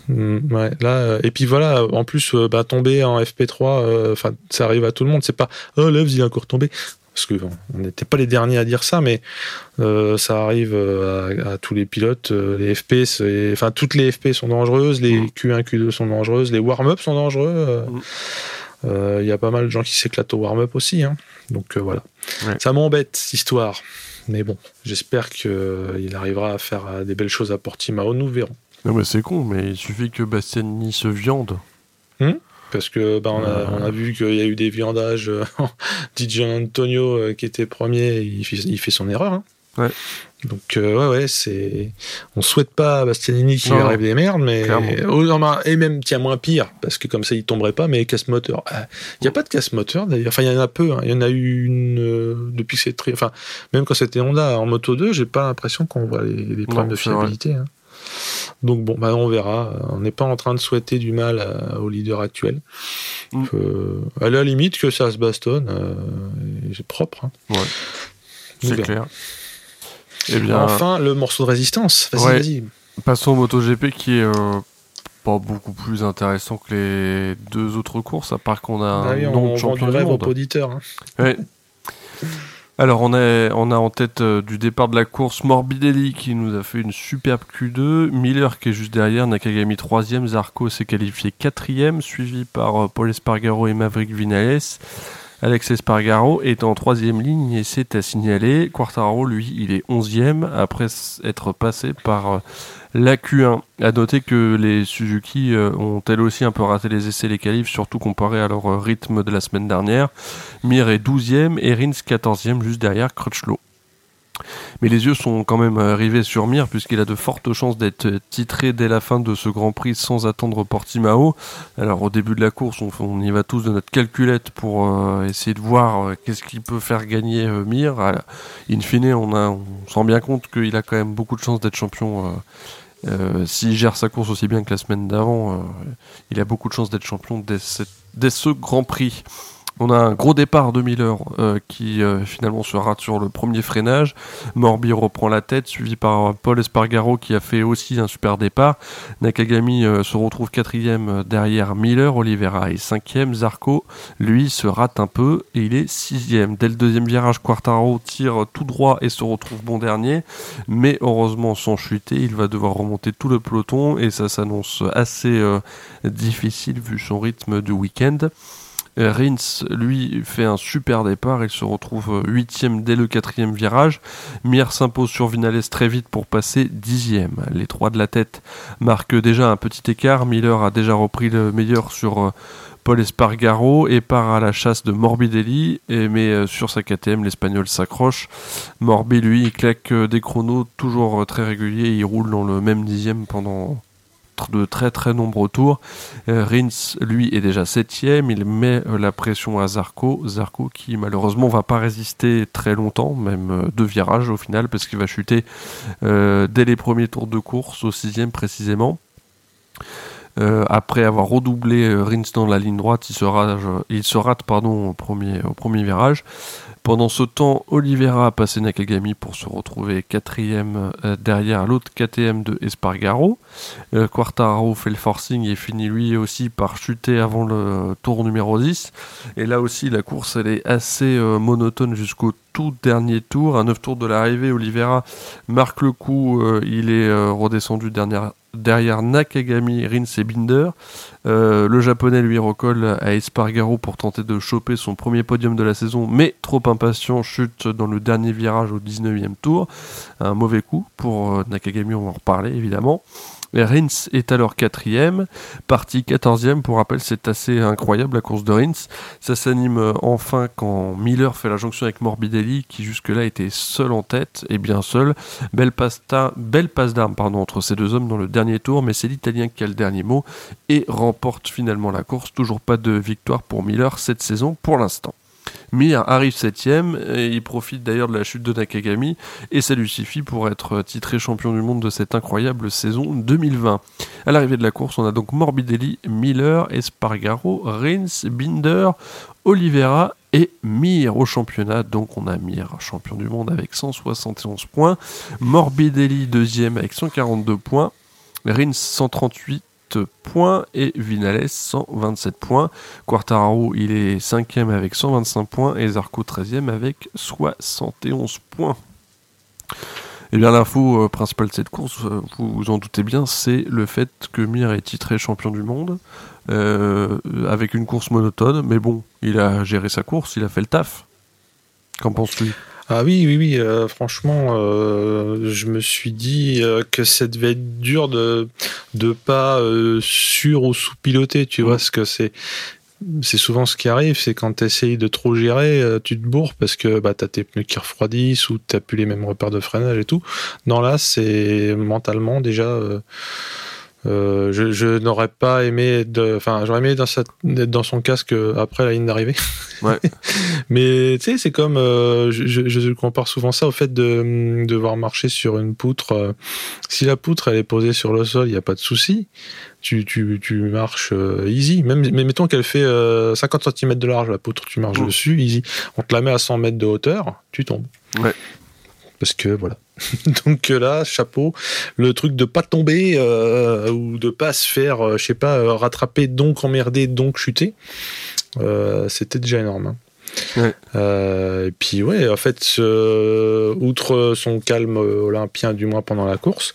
Mm, ouais, là, euh, et puis voilà, en plus, euh, bah, tomber en FP3, enfin, ça arrive à tout le monde. C'est pas, oh, Loves, il est encore tombé. Parce que on n'était pas les derniers à dire ça, mais ça arrive à, tous les pilotes. les FP, enfin, toutes les FP sont dangereuses, les Q1, mm. Q2 sont dangereuses, les warm-up sont dangereux. Mm. Il y a pas mal de gens qui s'éclatent au warm-up aussi. Hein. Donc voilà. Ça m'embête, cette histoire. Mais bon, j'espère qu'il arrivera à faire euh, des belles choses à Portimao, nous verrons. Non mais c'est con, mais il suffit que Bastiani se viande. Hmm? Parce que bah, on, a, euh. on, a, vu qu'il y a eu des viandages. Euh, DJ Antonio, qui était premier, il fait, il fait son erreur. Hein. Ouais. Donc euh, ouais ouais c'est on souhaite pas à Bastianini qu'il arrive des merdes mais et même tiens moins pire parce que comme ça il tomberait pas mais casse moteur ah, il y a pas de casse moteur d'ailleurs enfin il y en a peu hein. il y en a eu une euh, depuis que c'est très enfin même quand c'était Honda en moto 2 j'ai pas l'impression qu'on voit les, problèmes de fiabilité hein. donc bon bah on verra on n'est pas en train de souhaiter du mal au leader actuel mm. à la limite que ça se bastonne euh, c'est propre hein. ouais. c'est clair eh bien, enfin, le morceau de résistance. Vas-y, vas-y. Passons au MotoGP qui est euh, pas beaucoup plus intéressant que les deux autres courses, à part qu'on a un ah nom de champion du, monde. Auditeur, hein. Alors on, est, on a en tête euh, du départ de la course Morbidelli qui nous a fait une superbe Q2, Miller qui est juste derrière, Nakagami 3ème, Zarco s'est qualifié 4ème, suivi par euh, Paul Espargaro et Maverick Vinales. Alex Espargaro est en troisième ligne et c'est à signaler. Quartaro, lui, il est onzième après être passé par la Q1. À noter que les Suzuki euh, ont elles aussi un peu raté les essais les qualifs, surtout comparé à leur euh, rythme de la semaine dernière. Mir est 12e et Rins 14e, juste derrière Crutchlow. Mais les yeux sont quand même arrivés sur Mir puisqu'il a de fortes chances d'être titré dès la fin de ce Grand Prix sans attendre Portimao. Alors au début de la course, on, y va tous de notre calculette pour euh, essayer de voir qu'est-ce qui peut faire gagner Mir. in fine, on, a, on se rend bien compte qu'il a quand même beaucoup de chances d'être champion euh, s'il gère sa course aussi bien que la semaine d'avant, euh, il a beaucoup de chances d'être champion dès, ce Grand Prix. On a un gros départ de Miller euh, qui euh, finalement se rate sur le premier freinage. Morbi reprend la tête, suivi par Paul Espargaro qui a fait aussi un super départ. Nakagami euh, se retrouve quatrième derrière Miller. Oliveira est cinquième. Zarco, lui, se rate un peu et il est sixième. Dès le deuxième virage, Quartaro tire tout droit et se retrouve bon dernier. Mais heureusement, sans chuter, il va devoir remonter tout le peloton et ça s'annonce assez difficile vu son rythme du week-end. Euh, Rins, lui, fait un super départ. Il se retrouve huitième dès le quatrième virage. Mir s'impose sur Vinales très vite pour passer dixième. Les trois de la tête marquent déjà un petit écart. Miller a déjà repris le meilleur sur euh, Paul Espargaro et part à la chasse de Morbidelli. mais euh, sur sa KTM, l'Espagnol s'accroche. Morbi, lui, claque des chronos toujours très réguliers. Il roule dans le même dixième pendant de très très nombreux tours. Euh, Rins, lui, est déjà septième. Il met euh, la pression à Zarco. Zarco qui malheureusement va pas résister très longtemps, même euh, deux virages au final, parce qu'il va chuter dès les premiers tours de course, au sixième précisément. après avoir redoublé Rins dans la ligne droite, il se rate, pardon, au premier virage. Pendant ce temps, Oliveira a passé Nakagami pour se retrouver quatrième euh, derrière l'autre KTM de Espargaro. Euh, Quartaro fait le forcing et finit lui aussi par chuter avant le tour numéro 10. Et là aussi, la course elle est assez euh, monotone jusqu'au tout dernier tour. À 9 tours de l'arrivée, Oliveira marque le coup. il est redescendu dernière, derrière Nakagami, Rins et Binder. Euh, le japonais lui recolle à Espargaro pour tenter de choper son premier podium de la saison, mais trop impatient, chute dans le dernier virage au 19e tour. Un mauvais coup pour euh, Nakagami, on va en reparler évidemment. Rins est alors quatrième, parti quatorzième. Pour rappel, c'est assez incroyable la course de Rins. Ça s'anime euh, enfin quand Miller fait la jonction avec Morbidelli, qui jusque-là était seul en tête, et bien seul. Belle passe, d'armes entre ces deux hommes dans le dernier tour, mais c'est l'Italien qui a le dernier mot et remporte finalement la course. Toujours pas de victoire pour Miller cette saison pour l'instant. Mir arrive septième et il profite d'ailleurs de la chute de Nakagami et ça lui suffit pour être titré champion du monde de cette incroyable saison 2020. À l'arrivée de la course, on a donc Morbidelli, Miller, Espargaro, Rins, Binder, Oliveira et Mir au championnat. Donc on a Mir champion du monde avec 171 points, Morbidelli deuxième avec 142 points, Rins 138 points et Vinales 127 points. Quartararo il est 5ème avec 125 points et Zarco 13ème avec 71 points. Et eh bien l'info euh, principale de cette course, euh, vous vous en doutez bien, c'est le fait que Mir est titré champion du monde euh, avec une course monotone. Mais bon, il a géré sa course, il a fait le taf. Qu'en penses-tu? Ah oui, oui, oui. Euh, franchement, euh, je me suis dit euh, que ça devait être dur de de pas sur ou sous-piloter. Tu vois, ce que c'est. C'est souvent ce qui arrive, c'est quand tu essayes de trop gérer, tu te bourres parce que bah, tu as tes pneus qui refroidissent ou tu plus les mêmes repères de freinage et tout. Non, là, c'est mentalement déjà euh, je, je n'aurais pas aimé de, enfin, j'aurais aimé être dans, son casque après la ligne d'arrivée. Ouais. Mais tu sais, c'est comme, euh, je, je, compare souvent ça au fait de devoir marcher sur une poutre. Euh, si la poutre elle est posée sur le sol, il n'y a pas de souci. Tu, tu, tu marches easy. Même, mais mettons qu'elle fait 50 cm de large la poutre, tu marches dessus easy. On te la met à 100 mètres de hauteur, tu tombes. Ouais. Parce que voilà. Donc là, chapeau, le truc de pas tomber euh, ou de pas se faire, euh, je sais pas, euh, rattraper, donc emmerder, donc chuter, c'était déjà énorme. Hein. et puis ouais, en fait, outre son calme olympien du moins pendant la course,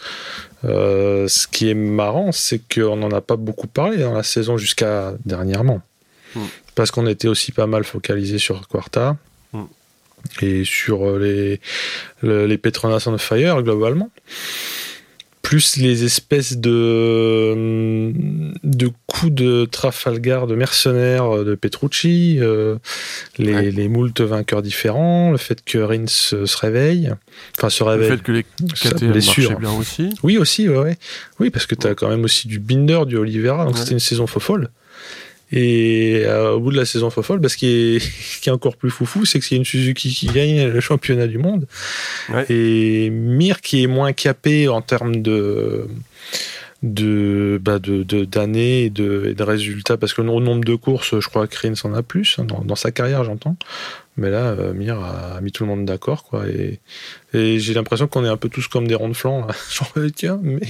ce qui est marrant, c'est qu'on n'en a pas beaucoup parlé dans la saison jusqu'à dernièrement. Hmm. parce qu'on était aussi pas mal focalisé sur Quarta. Et sur euh, les, le- les Petronas on Fire globalement. Plus les espèces de, de coups de Trafalgar, de mercenaires de Petrucci, euh, les, Ouais. les moultes vainqueurs différents, le fait que Rins se réveille, enfin se Le réveille, fait que les KTM bien aussi. oui, aussi, ouais, ouais. Oui, parce que tu as quand même aussi du Binder, du Oliveira, donc c'était une saison fofolle. Et euh, au bout de la saison fofolle, bah, ce qui est, ce qui est encore plus foufou, c'est que c'est une Suzuki qui gagne le championnat du monde. Ouais. Et Mir qui est moins capé en termes de de bah d'années et de, et de résultats parce que au nombre de courses je crois que Rins en a plus hein, dans, dans sa carrière j'entends mais là euh, Mir a mis tout le monde d'accord quoi et, et j'ai l'impression qu'on est un peu tous comme des ronds de flanc genre tiens mais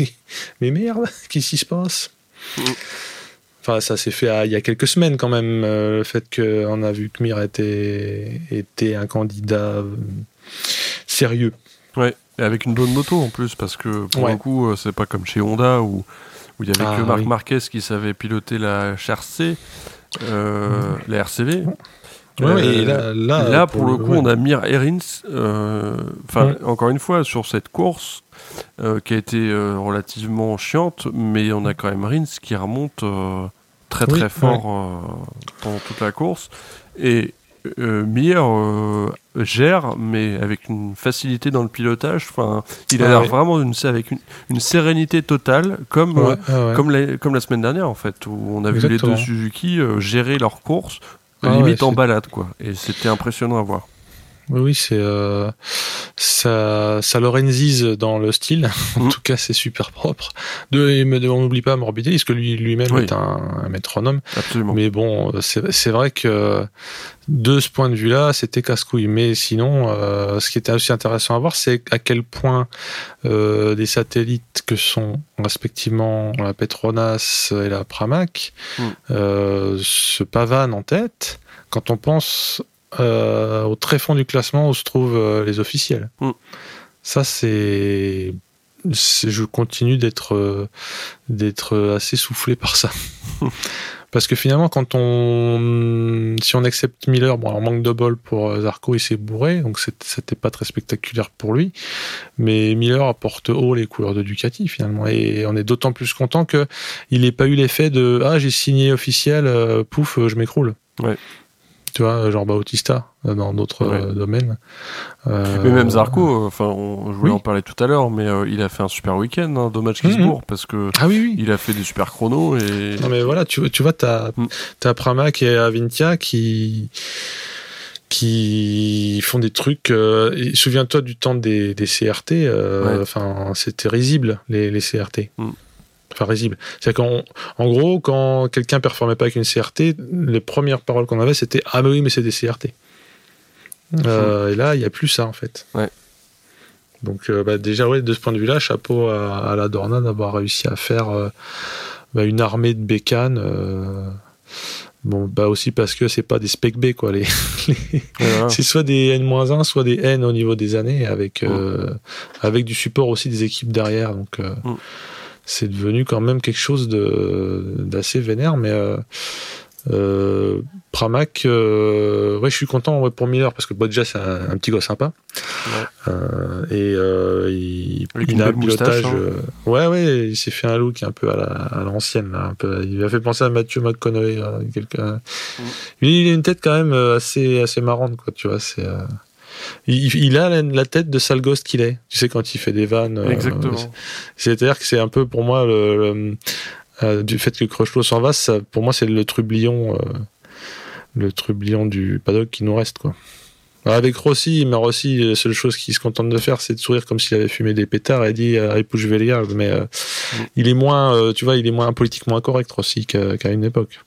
mais merde qu'est-ce qui se passe? Mm. Enfin ça s'est fait à- il y a quelques semaines quand même euh, le fait qu'on a vu que Mir était était un candidat euh, sérieux Ouais, et avec une bonne moto en plus, parce que pour Ouais. le coup, euh, c'est pas comme chez Honda où où il y avait Ah, que Marc oui. Marquez qui savait piloter la euh, la RCV. Ouais, Euh, et là, là, pour, le coup, ouais. on a Mir Erins. Enfin, encore une fois, sur cette course euh, qui a été euh, relativement chiante, mais on a quand même Rins qui remonte euh, très très Oui, fort pendant toute la course. Et Mir gère, mais avec une facilité dans le pilotage. Enfin, il a Ah l'air ouais. vraiment d'une- avec une, une sérénité totale, comme, Ouais, comme, la, comme la semaine dernière en fait, où on a vu les deux Suzuki gérer leur course Ah limite en balade quoi. Et c'était impressionnant à voir. Oui, oui, c'est euh, ça, ça Lorenzise dans le style. en Mm. tout cas, c'est super propre. De, on n'oublie pas Morbidelli, parce que lui lui-même Oui. est un, un métronome. Absolument. Mais bon, c'est c'est vrai que de ce point de vue-là, c'était casse-couille. Mais sinon, euh, ce qui était aussi intéressant à voir, c'est à quel point euh, des satellites que sont respectivement la Petronas et la Pramac Mm. euh, se pavanent en tête quand on pense euh, au très fond du classement où se trouvent euh, les officiels. Mm. Ça, c'est je continue d'être euh, d'être assez soufflé par ça. Parce que finalement, quand on, si on accepte Miller, bon, alors manque de bol pour Zarco, il s'est bourré, donc c'était pas très spectaculaire pour lui. Mais Miller apporte haut les couleurs de Ducati finalement, et on est d'autant plus content que il n'ait pas eu l'effet de ah j'ai signé officiel, pouf, je m'écroule. Ouais. Tu vois, genre Bautista euh, dans d'autres Ouais. euh, domaines. Euh, Mais même Zarco, euh, enfin, on- je voulais oui. en parler tout à l'heure, mais euh, il a fait un super week-end. hein, dommage qu'il se Mhm. bourre parce que Ah oui, oui. il a fait des super chronos et Non mais voilà, tu, tu vois, t'as Mm. as Pramac et Avintia qui qui font des trucs. euh, Souviens-toi du temps des, des CRT. euh, Ouais. Enfin, c'était risible les, les CRT. Mm. Enfin, risible. C'est qu'en en gros, quand quelqu'un performait pas avec une CRT, les premières paroles qu'on avait, c'était ah mais oui, mais c'est des CRT. Euh, et là, il y a plus ça en fait. Ouais. Donc euh, bah, déjà, ouais, de ce point de vue-là, chapeau à, à la Dorna d'avoir réussi à faire euh, bah, une armée de bécanes. Bon, bah aussi parce que c'est pas des spec B, quoi. Les, les- voilà. c'est soit des N-1, soit des N au niveau des années, avec, avec du support aussi des équipes derrière. Donc, Mm. C'est devenu quand même quelque chose de, d'assez vénère, mais euh, euh, Pramac, euh, ouais, je suis content ouais, pour Miller parce que déjà, c'est un, un petit gars sympa. Ouais. Euh, et euh, il, il a un pilotage. hein. euh, ouais, ouais, il s'est fait un look un peu à, la, à l'ancienne. Là, un peu, il m'a fait penser à Mathieu McConaughey. quelqu'un. Mm. Lui, il a une tête quand même assez, assez marrante, quoi. Tu vois, c'est. Il, il a la, la tête de sale gosse qu'il est. Tu sais, quand il fait des vannes. euh, Exactement. c'est-à-dire que c'est un peu pour moi le, le- euh, du fait que Crutchlow s'en va, ça, pour moi c'est le trublion, euh, le trublion du paddock qui nous reste quoi. Alors, avec Rossi, mais Rossi, la seule chose qu'il se contente de faire, c'est de sourire comme s'il avait fumé des pétards et dit euh, je vais les garder. Mais euh, il est moins, euh, tu vois, il est moins politiquement incorrect Rossi qu'à une époque.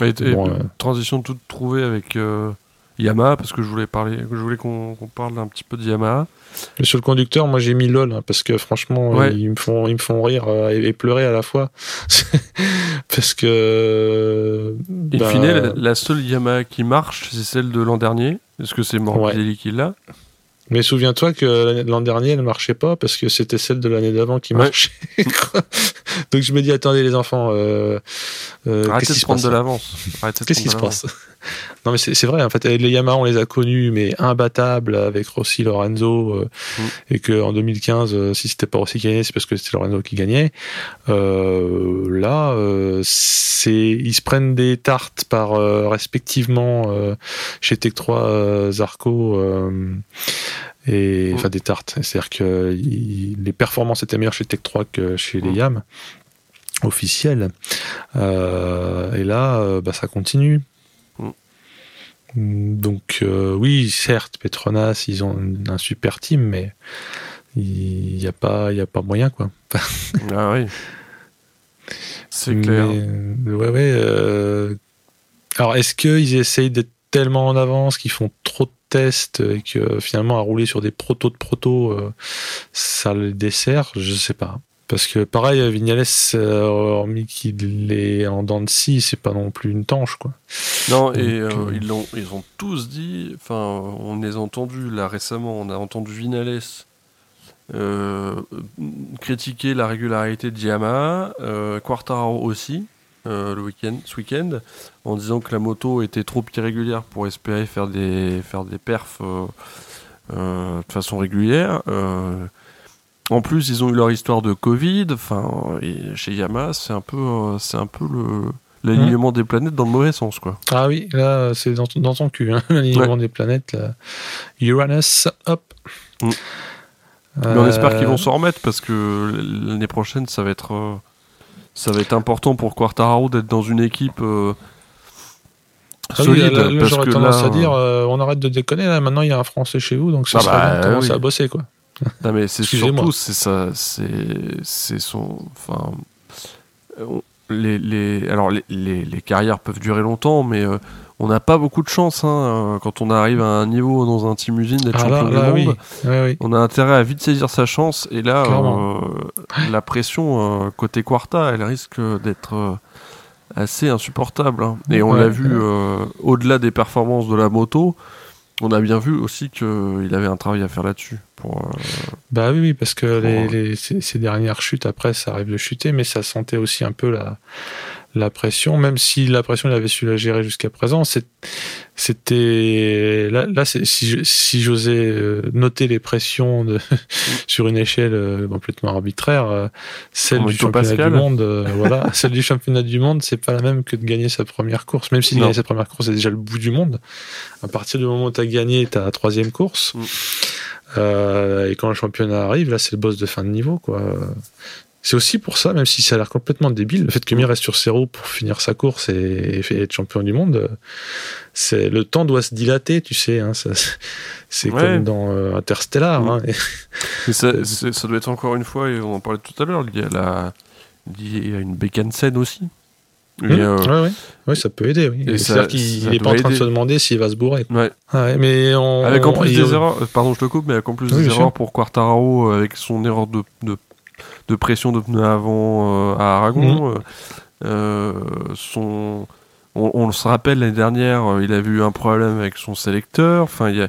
Et, et Bon, une euh, transition toute trouvée avec Yamaha parce que je voulais parler, je voulais qu'on parle un petit peu de Yamaha. Sur le conducteur, moi j'ai mis lol hein, parce que franchement, Ouais. ils me font, ils me font rire euh, et, et pleurer à la fois parce que. In bah, fine, la, la seule Yamaha qui marche, c'est celle de l'an dernier. Est-ce que c'est Morbidelli qui l'a? Mais souviens-toi que l'an dernier, elle marchait pas parce que c'était celle de l'année d'avant qui Ouais. marchait. Donc je me dis, attendez les enfants, euh, euh, Arrêtez qu'est-ce qui de se prendre passe de l'avance. Arrêtez de Qu'est-ce qui se passe Non mais c'est vrai, en fait, les Yamaha on les a connus, mais imbattables avec Rossi Lorenzo, euh, Mm. et que en 2015, euh, si c'était pas Rossi qui gagnait, c'est parce que c'était Lorenzo qui gagnait. Euh, là, euh, c'est ils se prennent des tartes par euh, respectivement euh, chez Tech 3 euh, Zarco. Euh, et Mm. enfin des tartes, c'est-à-dire que il- les performances étaient meilleures chez Tech 3 que chez les Mm. Yam officiels. Euh, et là, euh, bah, ça continue. Mm. Donc euh, oui, certes, Petronas, ils ont un super team, mais il n'y a pas, il a pas moyen quoi. Ah oui. C'est clair. Mais, ouais, ouais. euh, Alors, est-ce qu'ils essayent d'être tellement en avance qu'ils font trop de tests et que finalement, à rouler sur des protos de protos, euh, ça les dessert Je sais pas. Parce que pareil, Vignales, euh, hormis qu'il est en dents de scie, c'est pas non plus une tanche, quoi. Non, et euh, euh, ils, l'ont, ils ont tous dit, enfin, on les a entendus là récemment, on a entendu Vinales euh, critiquer la régularité de Yamaha, euh, Quartararo aussi, euh, le week-end, ce week-end, en disant que la moto était trop irrégulière pour espérer faire des, faire des perfs euh, euh, de façon régulière. En plus, ils ont eu leur histoire de Covid. Enfin, chez Yamaha, c'est un peu, c'est un peu le l'alignement des planètes dans le mauvais sens, quoi. Ah oui, là, c'est dans, ton- dans ton cul, hein, l'alignement des planètes. Là. Uranus, hop. Mm. Mais on espère qu'ils vont s'en remettre parce que l'année prochaine, ça va être, ça va être important pour Quartararo d'être dans une équipe euh, Ah oui, solide. là, là, parce j'aurais que tendance là, à dire, euh, on arrête de déconner, là, maintenant il y a un Français chez vous, donc ça Ah bah, bien de commencer oui. à bosser, quoi. Non mais c'est surtout c'est ça c'est c'est son enfin euh, les, les alors les, carrières peuvent durer longtemps mais euh, on n'a pas beaucoup de chance hein, euh, quand on arrive à un niveau dans un team usine d'être Ah champion là, du oui. monde Oui, oui. on a intérêt à vite saisir sa chance et là euh, la pression euh, côté Quarta elle risque d'être assez insupportable hein. et on Ouais, l'a vu au-delà des performances de la moto on a bien vu aussi qu'il avait un travail à faire là-dessus pour euh, Bah oui, oui, parce que les, Ouais. les- ces, ces dernières chutes, après, ça arrive de chuter, mais ça sentait aussi un peu la, la pression, même si la pression, il avait su la gérer jusqu'à présent. C'était là, si, j'osais euh, noter les pressions de, sur une échelle euh, complètement arbitraire, euh, celle du championnat Pascal. du monde, euh, voilà, celle du championnat du monde, c'est pas la même que de gagner sa première course. Même si gagner sa première course, c'est déjà le bout du monde. À partir du moment où tu as gagné ta troisième course. Mm. Euh, et quand le championnat arrive, là, c'est le boss de fin de niveau, quoi. C'est aussi pour ça, même si ça a l'air complètement débile, le fait que Mir reste sur ses roues pour finir sa course et, et être champion du monde, euh, c'est le temps doit se dilater, tu sais. Hein, c'est Ouais. comme dans euh, Interstellar. Mm. Hein, et- Mais ça, doit être encore une fois, et on en parlait tout à l'heure, lié lié à une bécane saine aussi. Et, Mm. euh, ouais, ouais. Ouais, ça peut aider. Oui. C'est-à-dire qu'il ça il est pas en train de se demander s'il va se bourrer. ouais. Ah mais on, Avec en plus des erreurs, euh, pardon je te coupe, mais avec en plus Oui, des erreurs sûr. pour Quartararo avec son erreur de, de, de pression de pneu avant euh, à Aragon. Mhm. euh, euh, son, on, on se rappelle l'année dernière, il avait eu un problème avec son sélecteur. Enfin, il y a,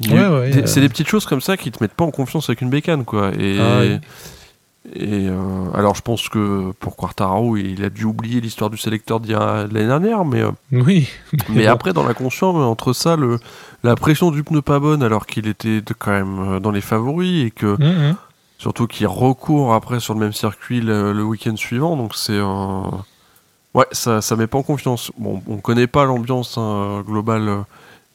il y a eu Ouais, ouais, des- euh. c'est des petites choses comme ça qui te mettent pas en confiance avec une bécane, quoi. Et, Ah oui. et euh, alors je pense que pour Quartararo, il a dû oublier l'histoire du sélecteur de l'année dernière, mais Oui. mais après, dans la conscience, entre ça, le, la pression du pneu pas bonne, alors qu'il était de- quand même dans les favoris, et que Mhm. Surtout qu'il recourt après sur le même circuit le, le week-end suivant, donc c'est euh, ouais, ça, ça met pas en confiance. Bon, on connaît pas l'ambiance hein, globale euh,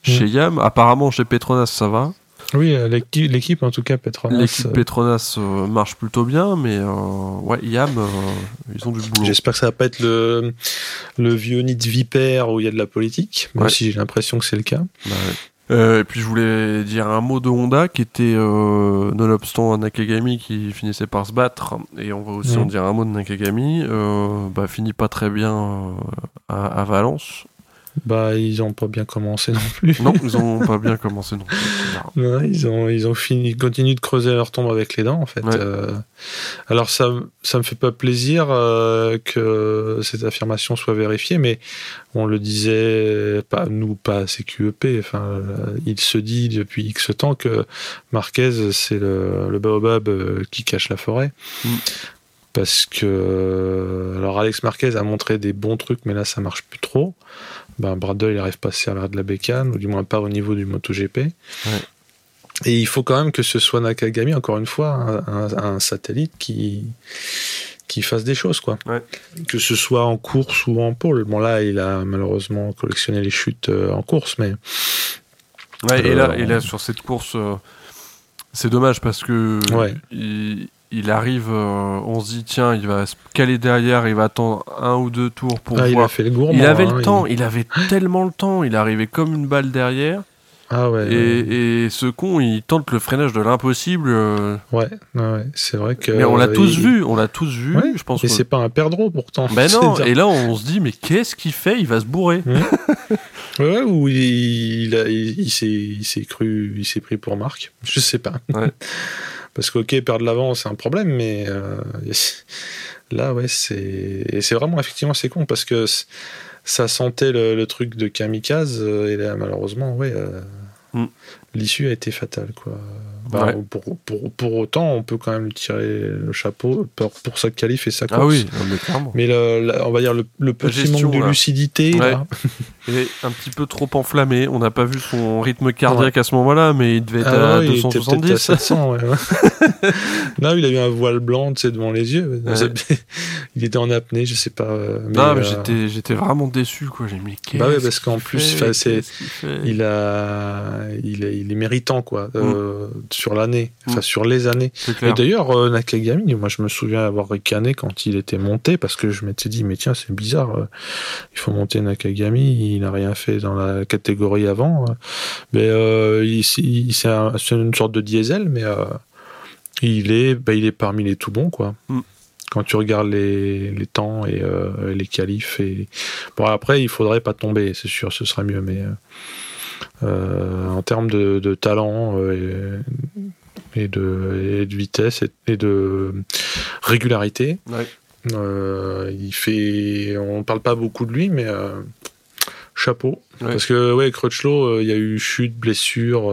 chez Yam. Apparemment, chez Petronas, ça va. Oui, euh, l'équipe, l'équipe, en tout cas, Petronas. L'équipe euh, Petronas euh, marche plutôt bien, mais euh, ouais, Yam, euh, ils ont du boulot. J'espère que ça va pas être le, le vieux nid de vipère où il y a de la politique, même Ouais. si j'ai l'impression que c'est le cas. Bah ouais. Euh, et puis je voulais dire un mot de Honda qui était euh, nonobstant Nakagami qui finissait par se battre. Et on va aussi en dire un mot de Nakagami. Euh, bah, finit pas très bien euh, à, à Valence Bah, ils ont pas bien commencé non plus. non ils ont pas bien commencé non plus. Ouais, ils ont, ils ont fini, ils continuent de creuser leur tombe avec les dents, en fait. Ouais. Euh, alors, ça, ça me fait pas plaisir euh, que cette affirmation soit vérifiée, mais on le disait, pas nous, pas CQEP. Enfin, euh, il se dit depuis X temps que Marquez, c'est le, le baobab qui cache la forêt. Mm. parce que alors Alex Marquez a montré des bons trucs, mais là ça marche plus trop. Ben Bradle il arrive pas à servir de la bécane, ou du moins pas au niveau du MotoGP. Et il faut quand même que ce soit Nakagami, encore une fois, un, un satellite qui qui fasse des choses, quoi. Ouais. Que ce soit en course ou en pôle. Bon, là, il a malheureusement collectionné les chutes euh, en course, mais. Ouais, et, là, Euh, et là, sur cette course, euh, c'est dommage parce que Ouais. il, il arrive, euh, on se dit, tiens, il va se caler derrière, il va attendre un ou deux tours pour Ah, il a fait le gourmand. Il avait hein, le temps, il avait tellement le temps, il arrivait comme une balle derrière. Ah ouais. ouais. Et, ce con, il tente le freinage de l'impossible. euh, Ouais, c'est vrai que. mais on l'a tous il- vu, on l'a tous vu. Ouais, je pense que. c'est pas un perdreau pourtant. Ben non, et là on se dit, mais qu'est-ce qu'il fait? Il va se bourrer. Ouais, ou il, il, il s'est cru, il s'est pris pour Marc. Je sais pas. Parce que ok, perdre l'avant, c'est un problème, mais euh, là, ouais, c'est, et c'est vraiment effectivement c'est con parce que ça sentait le, le truc de kamikaze euh, et là, malheureusement, ouais. euh, Mm. L'issue a été fatale, quoi. Bah, Ouais. pour, pour, pour autant, on peut quand même lui tirer le chapeau pour, pour sa qualif et sa course. Ah oui, non, mais clairement. Mais le, la- on va dire le, le petit gestion, manque de là. lucidité, Ouais. là, Il est un petit peu trop enflammé. On n'a pas vu son rythme cardiaque à ce moment-là, mais il devait être Ah à ouais, il était peut-être à 270. 700, ouais. Là, il a eu un voile blanc, devant les yeux. Ouais. Il était en apnée, je sais pas. euh, Mais, non, mais euh, j'étais, j'étais vraiment déçu, quoi. J'ai mis Bah ouais, parce qu'en plus, fait? il a, il est, il est méritant, quoi, euh, sur l'année, enfin, Mm. sur les années. Et d'ailleurs, euh, Nakagami, moi, je me souviens avoir ricané quand il était monté, parce que je m'étais dit, mais tiens, c'est bizarre, euh, il faut monter Nakagami, il n'a rien fait dans la catégorie avant. euh. Mais euh, c'est un- c'est une sorte de diesel, mais euh, il, est, bah, il est parmi les tout bons, quoi. Mm. Quand tu regardes les, les temps et euh, les qualifs. Et... Bon, après, il faudrait pas tomber, c'est sûr, ce serait mieux, mais euh, en termes de, de talent euh, et, et de, et de vitesse et, de régularité, Ouais. euh, il fait. On parle pas beaucoup de lui, mais euh, chapeau. Ouais. Parce que ouais, Crutchlow, euh, il y a eu chute, blessure.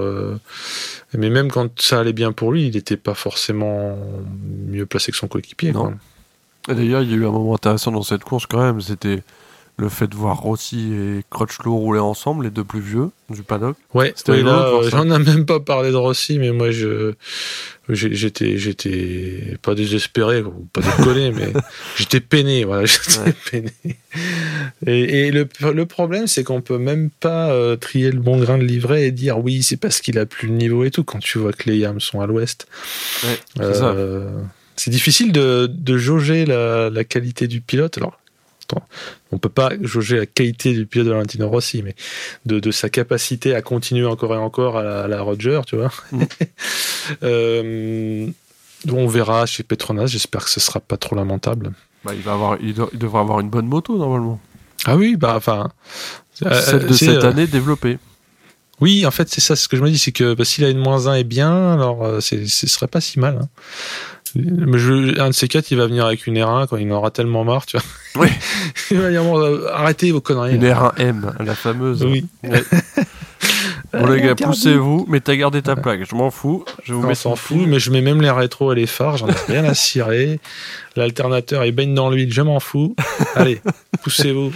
mais même quand ça allait bien pour lui, il n'était pas forcément mieux placé que son coéquipier. D'ailleurs, il y a eu un moment intéressant dans cette course quand même. C'était le fait de voir Rossi et Crutchlow rouler ensemble, les deux plus vieux du paddock. Ouais, C'était ouais, là, euh, j'en ai même pas parlé de Rossi, mais moi, je, j'étais, j'étais pas désespéré, pas décollé, mais j'étais peiné, voilà, j'étais Ouais. peiné. Et, et le, le problème, c'est qu'on peut même pas euh, trier le bon grain de livret et dire oui, c'est parce qu'il a plus le niveau et tout, quand tu vois que les Yams sont à l'ouest. Ouais, c'est ça. Euh, c'est difficile de, de jauger la, la qualité du pilote. Alors, attends, on peut pas jauger la qualité du pilote de Valentino Rossi, mais de, de sa capacité à continuer encore et encore à la, à la Roger, tu vois. Mm. Euh, on verra chez Petronas. J'espère que ce sera pas trop lamentable. Bah, il, va avoir, il, doit- il devrait avoir une bonne moto normalement. Ah oui, bah enfin. euh, Celle de cette euh, année développée. Oui, en fait, c'est ça. Ce que je me dis, c'est que bah, s'il a une moins 1 et bien, alors euh, ce serait pas si mal. hein. Mais je, un de ces quatre, il va venir avec une R1 quand il en aura tellement marre, tu vois. Oui. il va dire, bon, euh, arrêtez vos conneries. Une là. R1M, la fameuse. Oui. Ouais. Bon les gars, Interdit. poussez-vous, mais t'as gardé ta plaque. Je m'en fous. Je vous mettre s'en fout, mais je mets même les rétros et les phares, j'en ai rien à cirer. L'alternateur, il baigne dans l'huile, je m'en fous. Allez, poussez-vous.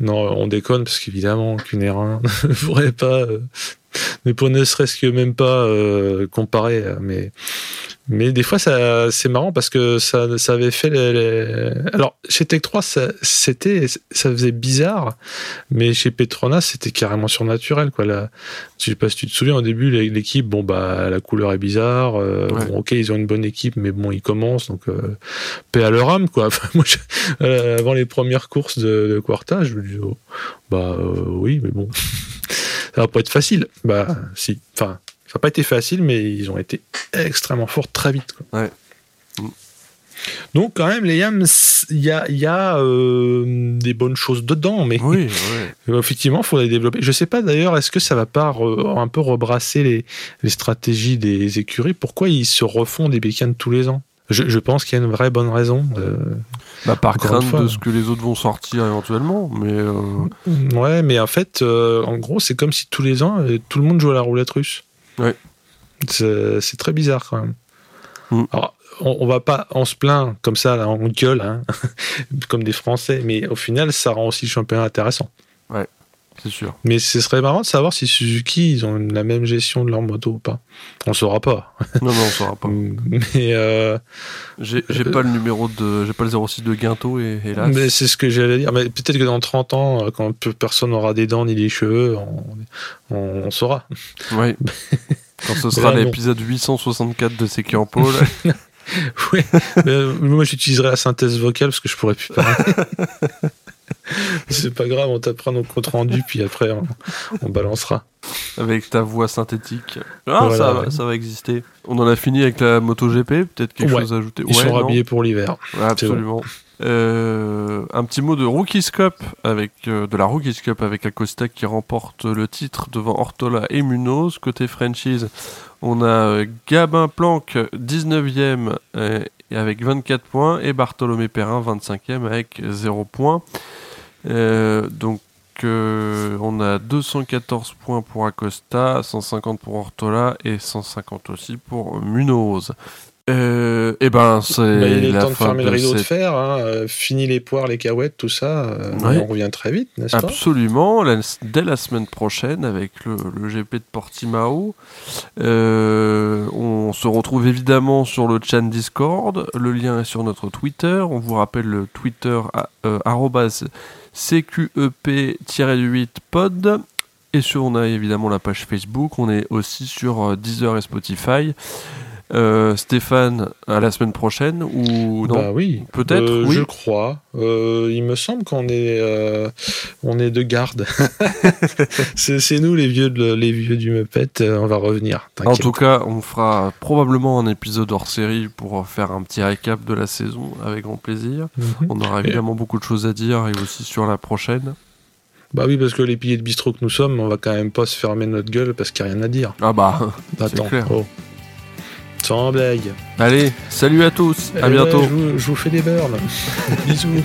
Non, on déconne parce qu'évidemment qu'une R1 ne pourrait pas, ne pourrait ne serait-ce que même pas euh, comparer. euh, Mais, mais des fois, ça, c'est marrant parce que ça, ça avait fait les, les- Alors, chez Tech 3, ça, c'était, ça faisait bizarre, mais chez Petronas, c'était carrément surnaturel, quoi. Là, je sais pas si tu te souviens, au début, l'équipe, bon, bah, la couleur est bizarre. euh, Ouais. bon, ok, ils ont une bonne équipe, mais bon, ils commencent, donc, euh, paix à leur âme, quoi. Enfin, moi, je- euh, avant les premières courses de, de Quarta, je me dis, oh, bah, euh, oui, mais bon, ça va pas être facile. Bah, si. Enfin, ça n'a pas été facile, mais ils ont été extrêmement forts très vite, quoi. Ouais. Donc, quand même, les Yams, il y a, il y a euh, des bonnes choses dedans, mais Oui. Effectivement, il faudrait les développer. Je sais pas d'ailleurs, est-ce que ça va pas re- un peu rebrasser les, les stratégies des écuries? Pourquoi ils se refont des bécanes tous les ans? Je, je pense qu'il y a une vraie bonne raison. euh, Bah, par crainte fois. de ce que les autres vont sortir éventuellement, mais euh, Ouais, mais en fait, euh, en gros, c'est comme si tous les ans, euh, tout le monde joue à la roulette russe. Ouais. C'est très bizarre quand même. Mm. Alors, on, on va pas, on se plaint comme ça, là, on gueule, hein, comme des Français, mais au final, ça rend aussi le championnat intéressant. C'est sûr. Mais ce serait marrant de savoir si Suzuki, ils ont la même gestion de leur moto ou pas. On saura pas. Non, non, on saura pas. Mais, euh, J'ai j'ai pas le numéro de. J'ai pas le 06 de Guinto, et hélas. mais c'est ce que j'allais dire. Mais peut-être que dans 30 ans, euh, quand personne n'aura des dents ni des cheveux, on, on, on saura. Oui. Quand ce sera là, l'épisode 864 de Seki en pôle. Oui, mais, euh, moi j'utiliserai la synthèse vocale parce que je pourrais plus parler. C'est pas grave, on tapera nos comptes rendus, puis après on, on balancera. avec ta voix synthétique. Ah, Voilà, ça, va, ouais. ça va exister. On en a fini avec la MotoGP, peut-être quelque Ouais. chose à ajouter. Ils Ouais, sont rhabillés pour l'hiver. Absolument. Euh, un petit mot de Rookies Cup avec euh, de la Rookies Cup avec Acosta qui remporte le titre devant Ortola et Munoz. Côté franchise, on a euh, Gabin Planck 19e euh, et avec 24 points et Bartholomé Perrin 25e avec 0 points. Euh, donc euh, on a 214 points pour Acosta, 150 pour Ortola et 150 aussi pour Munoz. Euh, et ben c'est Bah, il est la temps de fermer le rideau de fer. Hein. Fini les poires, les cahuètes, tout ça. Ouais. On revient très vite, n'est-ce pas? Absolument, la- dès la semaine prochaine avec le, le GP de Portimao. Euh, on se retrouve évidemment sur le chat Discord. Le lien est sur notre Twitter. On vous rappelle le Twitter à- euh, arrobase CQEP-8 pod. Et sur, on a évidemment la page Facebook. On est aussi sur euh, Deezer et Spotify. Euh, Stéphane, à la semaine prochaine ou non Bah oui, Peut-être, Euh, oui. Je crois. Euh, il me semble qu'on est, on est de garde. c'est c'est nous les vieux, de- les vieux du Muppet. on va revenir. En tout cas, on fera probablement un épisode hors série pour faire un petit récap de la saison avec grand plaisir. Mhm. On aura évidemment beaucoup de choses à dire et aussi sur la prochaine. Bah oui, parce que les piliers de bistrot que nous sommes, on va quand même pas se fermer notre gueule parce qu'il n'y a rien à dire. Ah bah, Attends. clair. oh. Sans blague. allez, salut à tous, à Eh bientôt. ouais, je, vous, je vous fais des burns. Bisous.